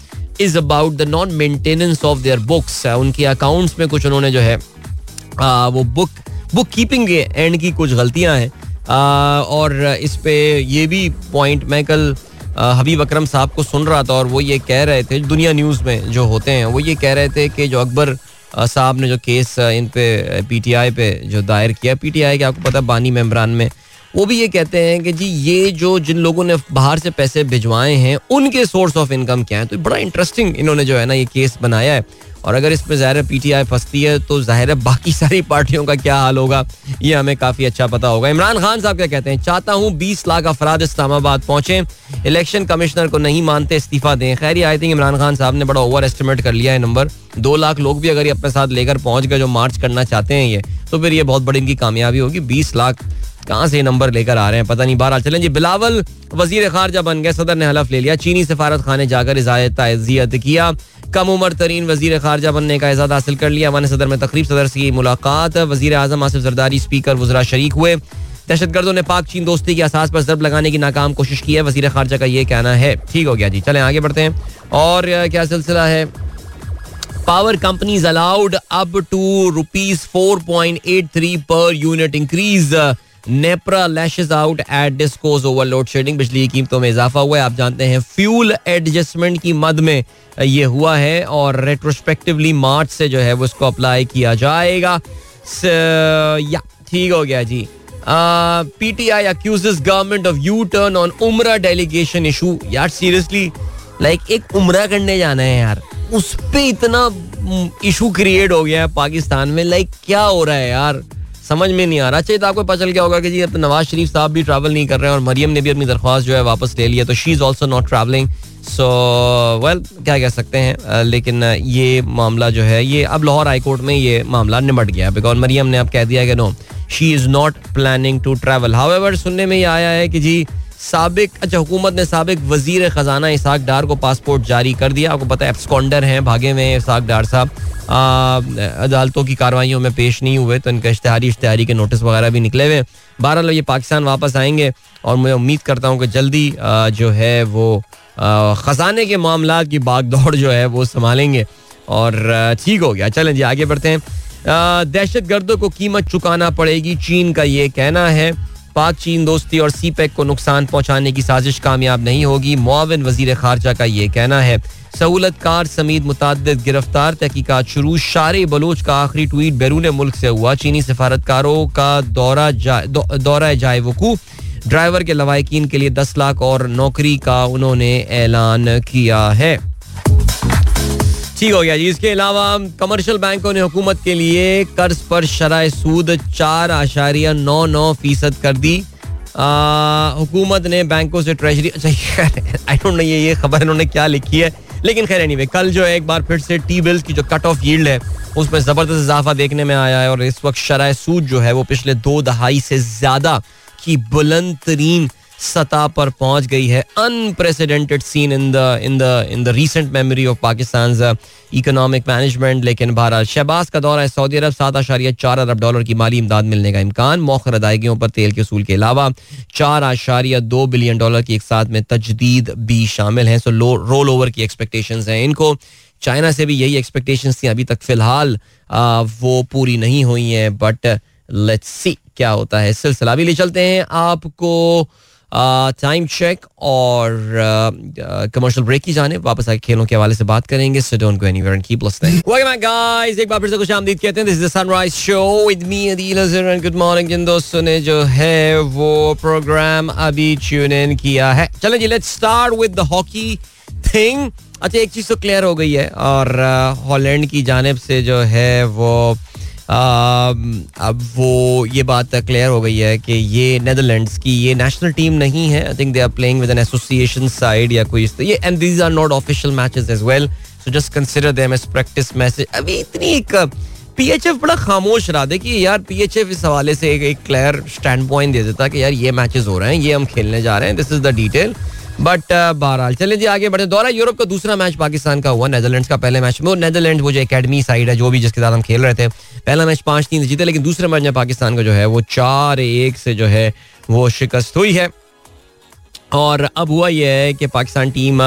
Speaker 1: is about the non maintenance of their books उनके अकाउंट्स में कुछ उन्होंने जो है आ, वो बुक बुक कीपिंग के एंड की कुछ गलतियाँ हैं। और इस पे ये भी पॉइंट मैं कल हबीब अकरम साहब को सुन रहा था और वो ये कह रहे थे दुनिया न्यूज़ में जो होते हैं वो ये कह रहे थे कि जो अकबर साहब ने जो केस इन पे पीटीआई पे जो दायर किया पीटीआई के आपको पता है बानी मेम्बरान में वो भी ये कहते हैं कि जी ये जो जिन लोगों ने बाहर से पैसे भिजवाए हैं उनके सोर्स ऑफ़ इनकम क्या है? तो बड़ा इंटरेस्टिंग इन्होंने जो है ना ये केस बनाया है। और अगर इसमें ज़ाहिर पी टी आई फंसती है तो ज़ाहिर बाकी सारी पार्टियों का क्या हाल होगा, ये हमें काफ़ी अच्छा पता होगा। इमरान खान साहब क्या कहते हैं? चाहता हूँ बीस लाख अफराद इस्लामाबाद पहुँचे। इलेक्शन कमिश्नर को नहीं मानते, इस्तीफा दें। खैर आई थिंक इमरान खान साहब ने बड़ा ओवर एस्टिमेट कर लिया है नंबर। दो लाख लोग भी अगर ये अपने साथ लेकर पहुँच गए, जो मार्च करना चाहते हैं ये तो फिर ये बहुत बड़ी इनकी कामयाबी होगी। बीस लाख कहाँ से नंबर लेकर आ रहे हैं? पता नहीं बारह चलें जी, बिलावल वज़ीर खारजा बन गए, सदर ने हलफ ले लिया। चीनी सफारत खाने जाकर इजायत किया। कम उम्र तरीन वज़ीर खारजा बनने का एजाज हासिल कर लिया। वन सदर में तकरीब सदर से मुलाकात। वज़ीर आज़म आसिफ जरदारी स्पीकर, वजरा शरीक हुए। दहशत गर्दों ने पाक चीन दोस्ती के असास पर जरब लगाने की नाकाम कोशिश की है। वज़ीर खारजा का ये कहना है। ठीक हो गया जी, चले आगे बढ़ते हैं। और क्या सिलसिला है? Power companies allowed up to rupees four point eight three per unit increase. NEPRA lashes out at DISCOs over load shedding बिजली की कीमतों में इजाफा हुआ है। आप जानते हैं फ्यूल एडजस्टमेंट की मद में ये हुआ है और रेट्रोस्पेक्टिवली मार्च से जो है वो इसको अप्लाई किया जाएगा। या, ठीक हो गया जी। PTI accuses government of U turn on Umrah delegation issue यार सीरियसली लाइक एक उम्र करने जाना है यार। उस पर इतना इशू क्रिएट हो गया है पाकिस्तान में। लाइक क्या हो रहा है यार? समझ में नहीं आ रहा। अच्छा तो आपको पता चल गया होगा कि जी, अब नवाज़ शरीफ साहब भी ट्रैवल नहीं कर रहे हैं और मरियम ने भी अपनी दरख्वास्त जो है वापस ले लिया तो she is also not travelling so well क्या कह सकते हैं लेकिन ये मामला जो है, ये अब लाहौर हाई कोर्ट में ये मामला निमट गया बिकॉज़ मरियम ने अब कह दिया कि no she is not planning to travel how सुनने में ये आया है कि जी सबक अच्छा हुकूमत ने सबक वज़ीर ख़जाना इसाक डार को पासपोर्ट जारी कर दिया। आपको पता है एप्सकॉन्डर हैं भागे में इसाक डार साहब। अदालतों की कार्रवाइयों में पेश नहीं हुए तो इनका इश्तहारी इश्तहारी के नोटिस वगैरह भी निकले हुए बहरहाल ये पाकिस्तान वापस आएँगे और मैं उम्मीद करता हूँ कि जल्दी आ, जो है वो ख़जाने के मामला की बाग दौड़ जो है वो संभालेंगे और ठीक हो गया। चलें जी आगे बढ़ते हैं। दहशत गर्दों को कीमत चुकाना पड़ेगी चीन का ये कहना है। पाक, चीन दोस्ती और सी पैक को नुकसान पहुँचाने की साजिश कामयाब नहीं होगी। मुआवन वज़ीर खारजा का ये कहना है। सहूलत कार समीत मुतद गिरफ़्तार, तहकीकत शुरू। शार बलोच का आखिरी ट्वीट बैरून मुल्क से हुआ। चीनी सफारतकारों का दौरा दौरा जाए वकू ड्राइवर के लवाकिन के लिए दस लाख और नौकरी का उन्होंने ऐलान किया है। ठीक हो गया जी। इसके अलावा कमर्शियल बैंकों ने हुकूमत के लिए कर्ज पर शराय सूद चार आशारिया नौ नौ फ़ीसद कर दी। हुकूमत ने बैंकों से ट्रेजरी अच्छा आई डोंट नो ये ये खबर इन्होंने क्या लिखी है। लेकिन खैर एनीवे कल जो है एक बार फिर से टी बिल्स की जो कट ऑफ़ यील्ड है उसमें ज़बरदस्त इजाफा देखने में आया है और इस वक्त शराय सूद जो है वो पिछले दो दहाई से ज़्यादा की बुलंद तरीन सतह पर पहुँच गई है। Unprecedented scene in the in the in the recent memory of Pakistan economic management लेकिन बहरहाल, शहबाज का दौरा है सऊदी अरब, सात आशारिया चार अरब डॉलर की माली इमदाद मिलने का इम्कान। मौखर अदायगियों पर तेल के असूल के अलावा चार आशारिया दो बिलियन डॉलर की एक साथ में तजदीद भी शामिल हैं। सो लो रोल ओवर की एक्सपेक्टेशन हैं इनको। चाइना से भी यही एक्सपेक्टेशन थी। अभी तक फ़िलहाल वो पूरी नहीं हुई हैं बट लेट्स सी क्या होता है। सिलसिला भी ले चलते हैं आपको। टाइम चेक और कमर्शियल ब्रेक की जाने वापस आके खेलों के हवाले से बात करेंगे so don't go anywhere and keep listening welcome back guys एक बार फिर से खुश आमदीद कहते हैं this is the sunrise show with me Adeel Azhar and good morning जिन दोस्तों ने जो है वो प्रोग्राम अभी ट्यून इन किया है। चलें जी let's start with the hockey thing अच्छा एक चीज़ तो क्लियर हो गई है और हॉलैंड की जानब से जो है वो अब वो ये बात क्लियर हो गई है कि ये नेदरलैंड्स की ये नेशनल टीम नहीं है. I think they are playing with an association side या कोई ये and these are not official matches as well so just consider them as practice matches अभी इतनी एक पीएचएफ बड़ा खामोश रहा। देखिए यार पीएचएफ इस हवाले से एक, एक क्लियर स्टैंड पॉइंट दे देता कि यार ये मैचेस हो रहे हैं ये हम खेलने जा रहे हैं this is the detail but uh, बहरहाल चले जी आगे बढ़े दौरा यूरोप का दूसरा मैच पाकिस्तान का हुआ नेदरलैंड्स का पहले मैच में। वो नेदरलैंड वो जो अकेडमी साइड है जो भी जिसके साथ हम खेल रहे थे पहला मैच पाँच तीन जीते लेकिन दूसरे मैच में पाकिस्तान का जो है वो चार एक से जो है वो शिकस्त हुई है। और अब हुआ यह है कि पाकिस्तान टीम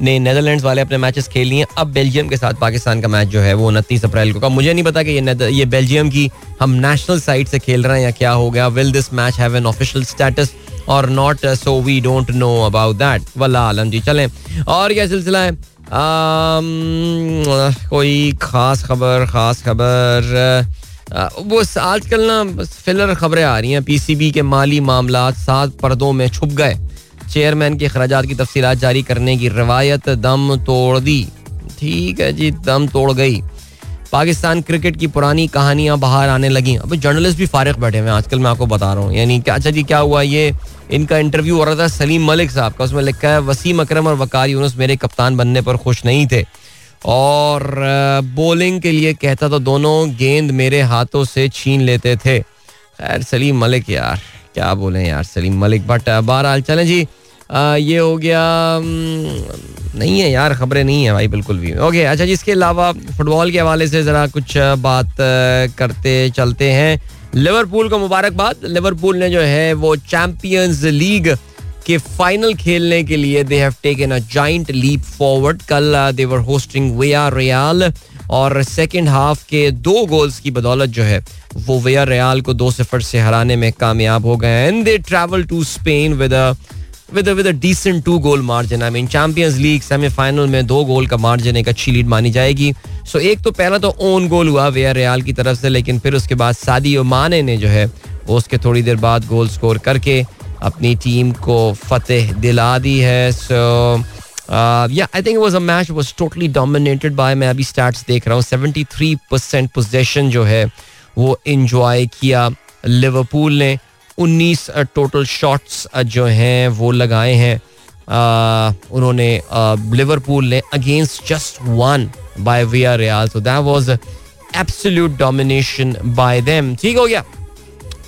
Speaker 1: ने नेदरलैंड्स वाले अपने मैचेस खेल लिए अब बेल्जियम के साथ पाकिस्तान का मैच जो है वो उनतीस अप्रैल को। का मुझे नहीं पता कि ये ये बेल्जियम की हम नेशनल साइड से खेल रहे हैं या क्या हो गया। Will this match have an official status और not so we don't know about that वल्ला आलम जी चलें। और क्या सिलसिला है? आम, कोई खास खबर खास खबर वो आजकल ना फिलर खबरें आ रही हैं। पीसीबी के माली मामला सात पर्दों में छुप गए। चेयरमैन के अखराज की तफसीत जारी करने की रवायत दम तोड़ दी। ठीक है जी, दम तोड़ गई। पाकिस्तान क्रिकेट की पुरानी कहानियाँ बाहर आने लगी। अभी जर्नलिस्ट भी फारिग बैठे हुए हैं, आजकल मैं आपको बता रहा हूँ। यानी क्या अच्छा जी, क्या हुआ ये? इनका इंटरव्यू हो रहा था सलीम मलिक साहब का। उसमें लिखा है, वसीम अकरम और वकार यूनुस मेरे कप्तान बनने पर खुश नहीं थे। और बॉलिंग के लिए कहता तो दोनों गेंद मेरे हाथों से छीन लेते थे। खैर, सलीम मलिक यार, क्या बोले यार सलीम मलिक? बट बहरहाल, चलें जी। ये हो गया नहीं है यार, खबरें नहीं है भाई, बिल्कुल भी। ओके अच्छा जी, इसके अलावा फुटबॉल के हवाले से ज़रा कुछ बात करते, चलते हैं। लिवरपूल को मुबारकबाद। लिवरपूल ने जो है, वो चैंपियंस लीग के फाइनल खेलने के लिए they have taken a giant leap forward कल दे वर होस्टिंग वेया रियाल और सेकेंड हाफ़ के दो गोल्स की बदौलत जो है, वो वेया रियाल को दो सिफर से हराने में कामयाब हो गए and they travel to Spain with with with decent two goal margin I mean Champions League semifinal में दो गोल का मार्जिन एक अच्छी लीड मानी जाएगी। सो so, एक तो पहला तो ओन गोल हुआ वेयर रियाल की तरफ़ से लेकिन फिर उसके बाद सादी माने ने जो है वो उसके थोड़ी देर बाद गोल स्कोर करके अपनी टीम को फतेह दिला दी है। So yeah I think was a match was totally dominated by मैं अभी स्टार्ट्स देख रहा हूँ 73 परसेंट पोजेशन जो है वो इंजॉय किया लिवरपूल ने। 19 टोटल शॉट्स जो हैं, वो लगाए हैं। उन्होंने लिवरपूल ने against just one by we are Real so that was absolute domination by them ठीक हो गया?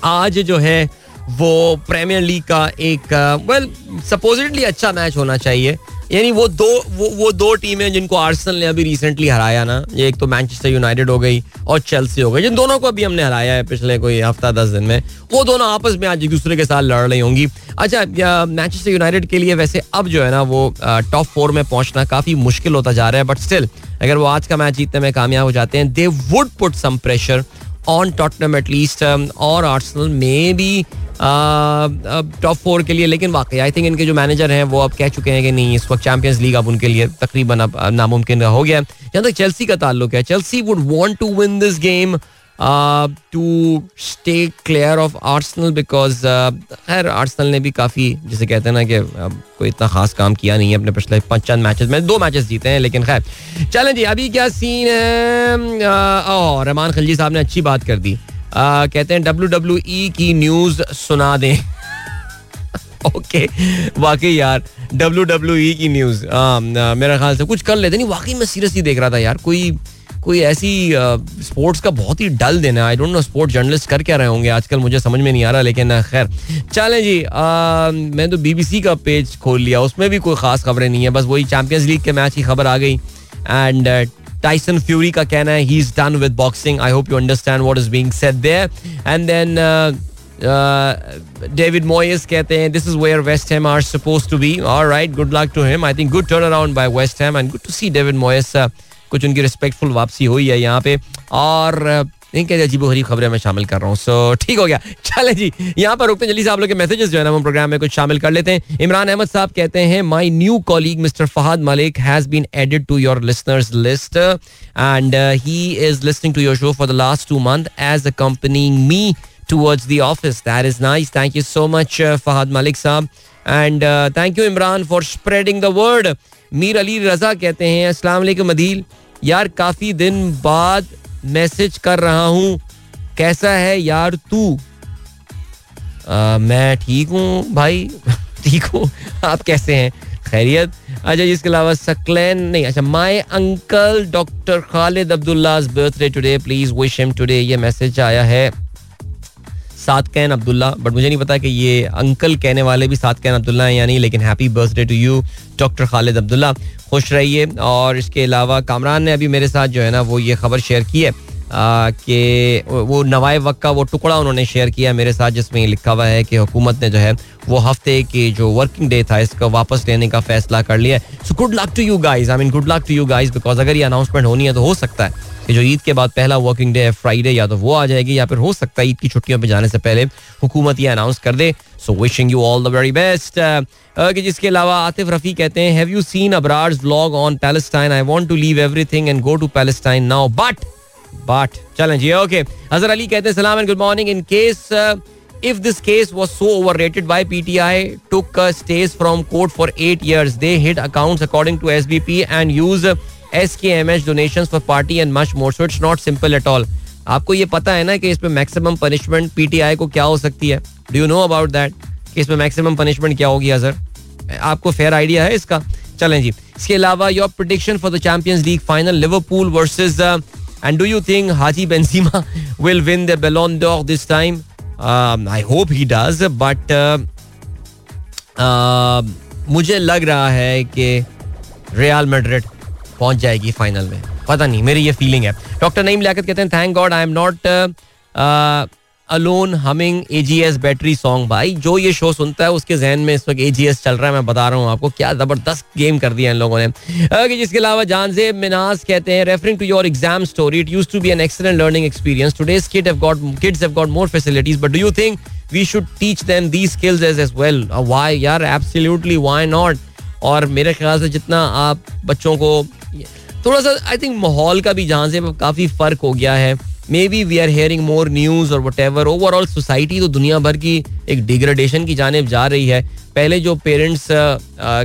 Speaker 1: आज जो है, वो प्रीमियर लीग का एक वेल सपोजिटली अच्छा मैच होना चाहिए। यानी वो दो, वो वो दो टीमें जिनको आर्सेनल ने अभी रिसेंटली हराया ना। ये एक तो मैनचेस्टर यूनाइटेड हो गई और चेल्सी हो गई। जिन दोनों को अभी हमने हराया है पिछले कोई हफ़्ता, दस दिन में। वो दोनों आपस में आज एक दूसरे के साथ लड़ रही होंगी। अच्छा मैनचेस्टर यूनाइटेड के लिए वैसे अब जो है ना, वो टॉप फोर में पहुँचना काफ़ी मुश्किल होता जा रहा है बट स्टिल अगर वो आज का मैच जीतने में कामयाब हो जाते हैं they would put some pressure on Tottenham at least और आर्सनल में भी टॉप फोर के लिए, लेकिन वाकई आई थिंक इनके जो मैनेजर हैं, वो अब कह चुके हैं कि नहीं, इस वक्त चैंपियंस लीग अब उनके लिए तकरीबन अब नामुमकिन हो गया है। जहाँ तक चेल्सी का ताल्लुक है। Chelsea would want to win this game to stay clear of Arsenal because खैर आर्सनल ने भी काफ़ी जैसे कहते हैं ना कि अब कोई इतना खास काम किया नहीं है अपने पिछले पाँच चंद मैचेस में। दो मैचेस जीते हैं लेकिन खैर। चलें जी अभी क्या सीन है? और रहमान खलजी साहब ने अच्छी बात कर दी। आ, कहते हैं डब्ल्यू डब्ल्यू ई की न्यूज़ सुना दें। ओके वाकई यार डब्ल्यू डब्ल्यू ई की न्यूज़ मेरा ख्याल से कुछ कर लेते नहीं वाकई मैं सीरियसली देख रहा था यार कोई कोई ऐसी स्पोर्ट्स का बहुत ही डल दिन है। I don't know sports journalist कर क्या रहे होंगे? आजकल मुझे समझ में नहीं आ रहा लेकिन खैर। चलें जी आ, मैं तो बीबीसी का पेज खोल लिया। उसमें भी कोई खास खबरें नहीं है बस वही चैंपियंस लीग के मैच की खबर आ गई। एंड टाइसन फ्यूरी का कहना है he is done with boxing I hope you understand what is being said there and then David Moyes कहते हैं this is where West Ham are suppose to be alright good luck to him I think good turn around by West Ham and good to see David Moyes कुछ उनकी respectful वापसी हुई है यहाँ पे। और अजीब गरीब खबरें मैं शामिल कर रहा हूँ। सो ठीक हो गया। चले जी यहाँ पर रुकते हैं। जल्दी से आप लोग के मैसेजेस जो है ना हम प्रोग्राम में कुछ शामिल कर लेते हैं। इमरान अहमद साहब कहते हैं my new colleague mister Fahad Malik has been added to your listeners list and he is listening to your show for the last two month as accompanying me towards the office. That is nice. Thank you so much, uh, Fahad Malik साहब and thank you Imran for spreading the word Mir Ali Raza कहते हैं अस्सलाम वालेकुम अदील यार काफ़ी दिन बाद message कर रहा हूँ। कैसा है यार तू? मैं ठीक हूँ भाई। ठीक हूँ। आप कैसे हैं? खैरियत। अच्छा इसके अलावा सकलैन, नहीं अच्छा my uncle doctor Khalid Abdullah's birthday today please wish him today ये मैसेज आया है। सात कैन अब्दुल्ला। बट मुझे नहीं पता कि ये अंकल कहने वाले भी सात कैन अब्दुल्ला हैं यानी लेकिन happy birthday to you doctor Khalid Abdullah. खुश रहिए। और इसके अलावा कामरान ने अभी मेरे साथ जो है ना, वो ये खबर शेयर की है। कि वो नवाए वक्त का वो टुकड़ा उन्होंने शेयर किया मेरे साथ, जिसमें लिखा हुआ है कि हुकूमत ने जो है वो हफ़्ते की जो वर्किंग डे था, इसका वापस लेने का फैसला कर लिया so good luck to you guys I mean good luck to you guys because अगर ये अनाउंसमेंट होनी है तो हो सकता है कि जो ईद के बाद पहला वर्किंग डे है फ्राइडे या तो वो आ जाएगी, या फिर हो सकता है ईद की छुट्टियों पे जाने से पहले हुकूमत ये अनाउंस कर दे। So wishing you all the very best कि जिसके अलावा आतिफ रफी कहते हैं have you seen Abrar's vlog on Palestine I want to leave everything and go to Palestine now but but चलें जी ओके अजहर अली कहते हैं सलाम and good morning in case if this case was so overrated by PTI, took uh, stays from court for eight years. They hid accounts according to SBP and use S K M H donation for party and much more so it's not simple at all आपको ये पता है ना कि इसमें maximum punishment PTI को क्या हो सकती है? Do you know about that कि इसमें मैक्सिमम पनिशमेंट क्या होगी अजर आपको फेयर आइडिया है इसका? चलें जी। इसके अलावा your prediction for the Champions League final Liverpool versus and do you think Haji Benzema will win the Ballon d'Or this time I hope he does but मुझे लग रहा है कि रियाल मेड्रिड पहुँच जाएगी फाइनल में। पता नहीं, मेरी ये फीलिंग है। डॉक्टर नईम लियाकत कहते हैं thank God I am not alone humming A G S battery song भाई। जो ये शो सुनता है उसके जहन में इस वक्त ए जी एस चल रहा है मैं बता रहा हूँ आपको। क्या ज़बरदस्त गेम कर दिया इन लोगों ने। okay, जिसके अलावा जानजेब मिनाज कहते हैं referring to your exam story it use to be an excellent learning experience today's kid got kids have got more facilities but do you think we should teach them the skills as as well why यार absolutely why not और मेरे ख्याल से जितना आप बच्चों को थोड़ा सा आई थिंक माहौल का भी जहाँ से काफ़ी फ़र्क हो गया है। May be we are hearing more news और वट एवर ओवरऑल सोसाइटी तो दुनिया भर की एक डिग्रेडेशन की जानब जा रही है। पहले जो पेरेंट्स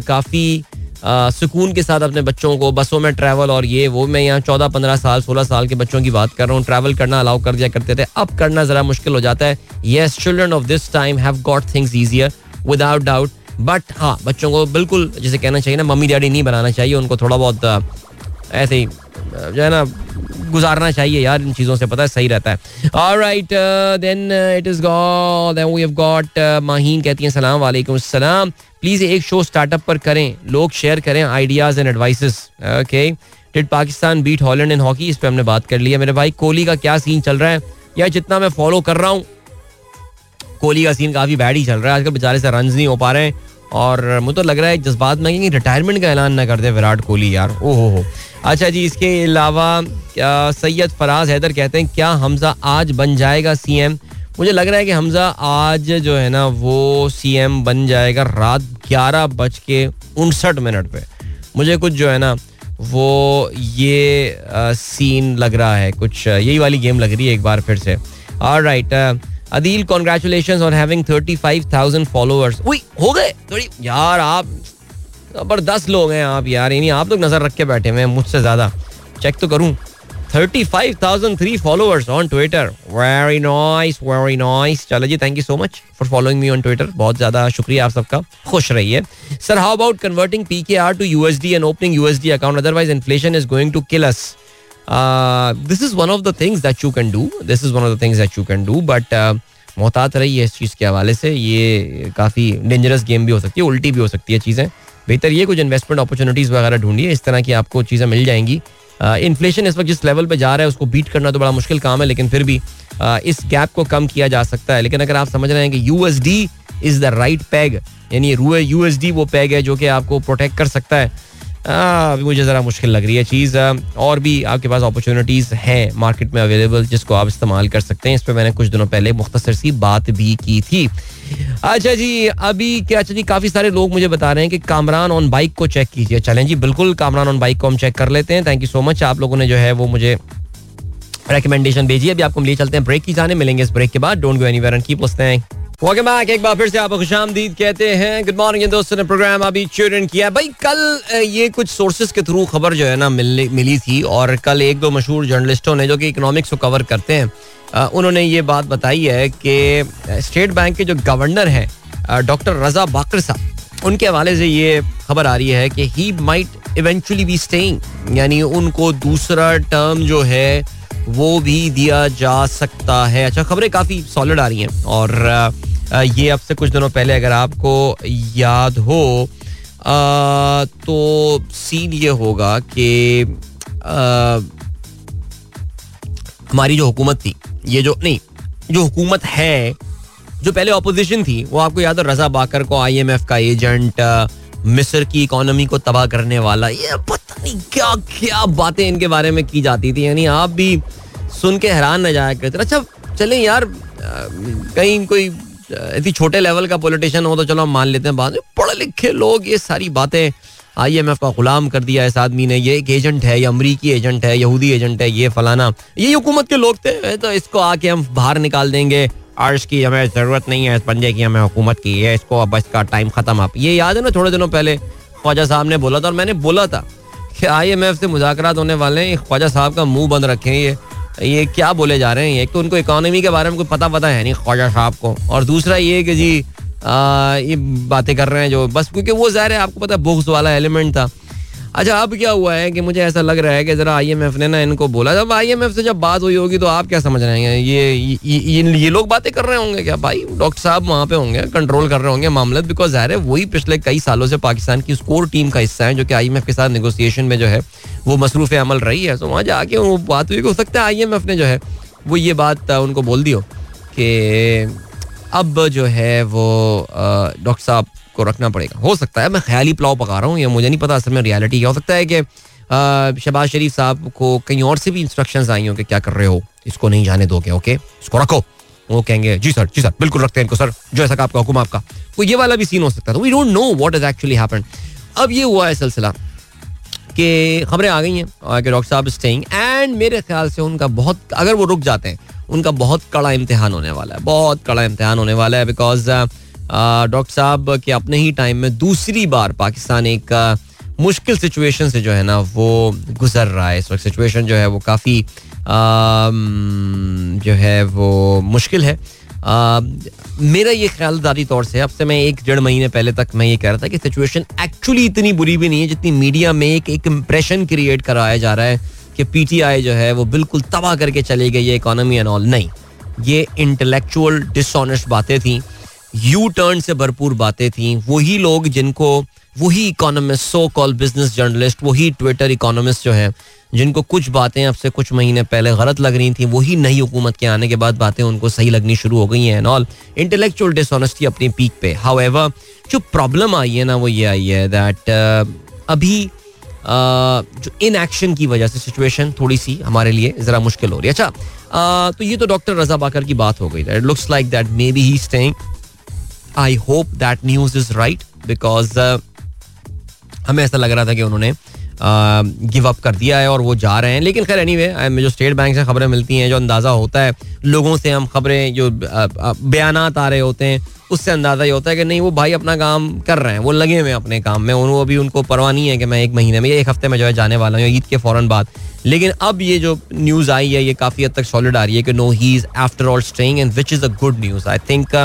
Speaker 1: काफ़ी सुकून के साथ अपने बच्चों को बसों में ट्रैवल और ये, वो मैं यहाँ चौदह, पंद्रह साल, सोलह साल के बच्चों की बात कर रहा हूँ। ट्रैवल करना अलाउ कर दिया करते थे। अब करना ज़रा मुश्किल हो जाता है। Yes children of this time have got things easier without doubt but हाँ बच्चों को बिल्कुल जैसे कहना चाहिए ना मम्मी डैडी नहीं बनाना चाहिए। उनको थोड़ा बहुत ऐसे ही जो है ना गुजारना चाहिए यार, इन चीज़ों से पता है, सही रहता है। Alright then it is then we have got Maheen कहती हैं, सलाम वालेकुम सलाम. प्लीज़ एक शो स्टार्टअप पर करें। लोग शेयर करें ideas and advices okay did Pakistan beat Holland in hockey इस पर हमने बात कर लिया मेरे भाई, कोहली का क्या सीन चल रहा है? या जितना मैं फॉलो कर रहा हूँ, कोहली का सीन काफ़ी बैड ही चल रहा है। आजकल बेचारे से रन नहीं हो पा रहे हैं। और मुझे तो लग रहा है जज्बात में कि रिटायरमेंट का ऐलान ना कर दे विराट कोहली यार। ओहो हो। अच्छा जी इसके अलावा सैयद फराज हैदर कहते हैं क्या हमजा आज बन जाएगा सीएम मुझे लग रहा है कि हमजा आज जो है ना वो सीएम बन जाएगा रात ग्यारह बज के उनसठ मिनट पे। मुझे कुछ जो है ना वो ये आ, सीन लग रहा है कुछ यही वाली गेम लग रही है एक बार फिर से। और right Adeel congratulation on having thirty five thousand followers हो गए? थोड़ी यार आप ज़बरदस्त लोग हैं आप यार यानी आप लोग नज़र रख के बैठे हैं मुझसे ज़्यादा। चेक तो करूँ। 35,003 followers on Twitter. Very nice, very nice. चलो जी thank you so much for following me on Twitter बहुत ज़्यादा शुक्रिया आप सबका। खुश रहिए। Sir how about converting P K R to USD and opening USD account otherwise inflation is going to kill us this is one of the things that you can do this is one of the things that you can do but मोहतात रही है इस चीज़ के हवाले से। ये काफ़ी dangerous game भी हो सकती है, उल्टी भी हो सकती है चीज़ें। बेहतर ये कुछ इन्वेस्टमेंट अपॉर्चुनिटीज़ वगैरह ढूंढिए, इस तरह की आपको चीज़ें मिल जाएँगी। इन्फ्लेशन इस वक्त जिस लेवल पे जा रहा है, उसको बीट करना तो बड़ा मुश्किल काम है, लेकिन फिर भी इस गैप को कम किया जा सकता है। लेकिन अगर आप समझ रहे हैं कि you is the right peg यानी यू वो पैग है जो कि आपको प्रोटेक्ट कर सकता है अभी मुझे ज़रा मुश्किल लग रही है चीज़ और भी आपके पास अपॉर्चुनिटीज़ हैं मार्केट में अवेलेबल जिसको आप इस्तेमाल कर सकते हैं। इस पर मैंने कुछ दिनों पहले मुख्तर सी बात भी की थी। अच्छा जी, अभी क्या अच्छा जी, काफ़ी सारे लोग मुझे बता रहे हैं कि कामरान ऑन बाइक को चेक कीजिए। चलें जी, बिल्कुल, कामरान ऑन बाइक को हम चेक कर लेते हैं। थैंक यू सो मच आप लोगों ने जो है वो मुझे रिकमेंडेशन भेजी अभी आपको लिए चलते हैं। ब्रेक की जाने, मिलेंगे इस ब्रेक के बाद। Don't go anywhere and keep listening welcome back एक बार फिर से आप खुशामदीद कहते हैं। गुड मॉर्निंग दोस्तों ने प्रोग्राम अभी ट्यून किया भाई, कल ये कुछ सोर्सेज के थ्रू खबर जो है ना मिल मिली थी और कल एक दो मशहूर जर्नलिस्टों ने जो कि इकोनॉमिक्स को कवर करते हैं उन्होंने ये बात बताई है कि स्टेट बैंक के जो गवर्नर हैं डॉक्टर रजा बाकर साहब, उनके हवाले से ये खबर आ रही है कि he might eventually be staying यानी उनको दूसरा टर्म जो है, वो भी दिया जा सकता है। अच्छा खबरें काफ़ी सॉलिड आ रही हैं और ये अब से कुछ दिनों पहले अगर आपको याद हो तो सीन ये होगा कि हमारी जो हुकूमत थी, ये जो, नहीं, जो हुकूमत है, जो पहले अपोजिशन थी, वो आपको याद है, रजा बाकर को आईएमएफ का एजेंट मिस्र की इकोनॉमी को तबाह करने वाला, ये पता नहीं क्या क्या बातें इनके बारे में की जाती थी, यानी आप भी सुन के हैरान न जाया करते। अच्छा चले यार कहीं कोई इतनी छोटे लेवल का पॉलिटिशियन हो तो चलो हम मान लेते हैं बात पढ़े लिखे लोग ये सारी बातें। आईएमएफ का गुलाम कर दिया इस आदमी ने। ये एक एजेंट है, या अमरीकी एजेंट है, यहूदी एजेंट है, ये फलाना। ये हुकूमत के लोग थे। तो इसको आके हम बाहर निकाल देंगे। अर्श की हमें ज़रूरत नहीं है, इस पंजे की हमें हुकूमत की है। इसको अब इसका टाइम खत्म आप। ये याद है ना थोड़े दिनों पहले? ख्वाजा साहब ने बोला था और मैंने बोला था कि आई एम एफ़ से मुजाकर होने वाले हैं। ख्वाजा साहब का मुँह बंद रखें ये। ये क्या बोले जा रहे हैं? एक तो उनको इकोनॉमी के बारे में कोई पता पता है नहीं ख्वाजा साहब को। और दूसरा ये कि जी आ, ये बातें कर रहे हैं जो बस क्योंकि वो ज़ाहिर है आपको पता है बुक्स वाला एलिमेंट था। अच्छा अब क्या हुआ है कि मुझे ऐसा लग रहा है कि जरा आईएमएफ ने ना इनको बोला। जब आईएमएफ से जब बात हुई होगी तो आप क्या समझ रहे हैं? ये ये, ये, ये लोग बातें कर रहे होंगे क्या? भाई डॉक्टर साहब वहाँ पे होंगे कंट्रोल कर रहे होंगे मामला। बिकॉज़ ज़ाहिर है वही पिछले कई सालों से पाकिस्तान की स्कोर टीम का हिस्सा है जो कि आईएमएफ के साथ निगोसिएशन में जो है वो मसरूफ अमल रही है। तो वहाँ जाके वो बात हुई हो सकता है आईएमएफ ने जो है वो ये बात उनको बोल दी हो कि अब जो है वो डॉक्टर साहब को रखना पड़ेगा। हो सकता है, मैं ख्याली पुलाव पका रहा हूँ, या मुझे नहीं पता असल में रियलिटी हो सकता है कि शहबाज शरीफ साहब को कहीं और से भी इंस्ट्रक्शन आई हो कि क्या कर रहे हो, इसको नहीं जाने दोगे ओके इसको रखो। वो कहेंगे, जी सर जी सर, बिल्कुल रखते हैं इनको, सर, जो ऐसा आपका हुक्म आपका। तो ये वाला भी सीन हो सकता है। We don't know what is actually happened अब ये हुआ है सिलसिला कि खबरें आ गई हैं कि डॉक्टर साहब स्टेइंग एंड मेरे ख्याल से उनका बहुत, अगर वो रुक जाते हैं, उनका बहुत कड़ा इम्तिहान होने वाला है, बहुत कड़ा इम्तिहान होने वाला है बिकॉज़ डॉक्टर साहब, के अपने ही टाइम में दूसरी बार पाकिस्तान एक मुश्किल सिचुएशन से जो है ना वो गुजर रहा है। इस वक्त सिचुएशन जो है वो काफ़ी जो है वो मुश्किल है। मेरा ये ख्याल ख्यालदारी तौर से, अब से मैं एक डेढ़ महीने पहले तक मैं ये कह रहा था कि सिचुएशन एक्चुअली इतनी बुरी भी नहीं है जितनी मीडिया में एक एक इम्प्रेशन क्रिएट कराया जा रहा है कि पीटीआई जो है वो बिल्कुल तबाह करके चली गई है इकोनॉमी एंड ऑल नहीं, ये इंटेलेक्चुअल डिसऑनेस्ट बातें थी। यू टर्न से भरपूर बातें थी। वही लोग जिनको वही economist so call business journalist वही ट्विटर इकोनॉमिस्ट जो है जिनको कुछ बातें अब से कुछ महीने पहले गलत लग रही थी वही नई हुकूमत के आने के बाद बातें उनको सही लगनी शुरू हो गई हैं एंड ऑल इंटेलेक्चुअल डिसऑनेस्टी अपनी पीक पे। हाउ जो प्रॉब्लम आई है ना वो ये आई है दैट uh, अभी uh, जो इन एक्शन की वजह से सिचुएशन थोड़ी सी हमारे लिए ज़रा मुश्किल हो रही है। अच्छा uh, तो ये तो डॉक्टर रजा बाकर की बात हो गई। It looks like that may be he staying I hope that news is right because हमें ऐसा लग रहा था कि उन्होंने गिव अप कर दिया है और वो जा रहे हैं। लेकिन खैर एनी वे जो स्टेट बैंक से खबरें मिलती हैं, जो अंदाज़ा होता है, लोगों से हम खबरें, जो बयान आ रहे होते हैं उससे अंदाज़ा ये होता है कि नहीं वो भाई अपना काम कर रहे हैं वो लगे हुए अपने काम में। उनको अभी उनको परवाह नहीं है कि मैं एक महीने में या एक हफ़्ते में जो है जाने वाला हूँ ईद के फ़ौरन बाद। लेकिन अब ये जो न्यूज़ आई है ये काफ़ी हद तक सॉलिड आ रही है कि no he is after all staying and which is a good news I think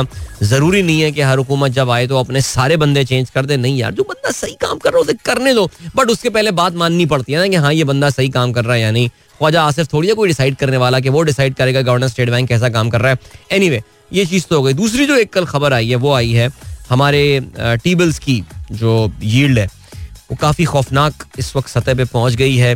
Speaker 1: ज़रूरी नहीं है कि हर हुकूमत जब आए तो अपने सारे बंदे चेंज कर दे। नहीं यार जो बंदा सही काम कर रहा है उसे करने दो। बट उसके पहले बात माननी पड़ती है ना कि हाँ ये बंदा सही काम कर रहा है या नहीं। ख्वाजा आसिफ थोड़ी है कोई डिसाइड करने वाला कि वो डिसाइड करेगा गवर्नर स्टेट बैंक कैसा काम कर रहा है। एनी anyway, ये चीज़ तो हो गई। दूसरी जो एक कल खबर आई है, वो आई है हमारे टीबल्स की जो यील्ड है, वो काफ़ी खौफनाक इस वक्त सतह पे पहुँच गई है।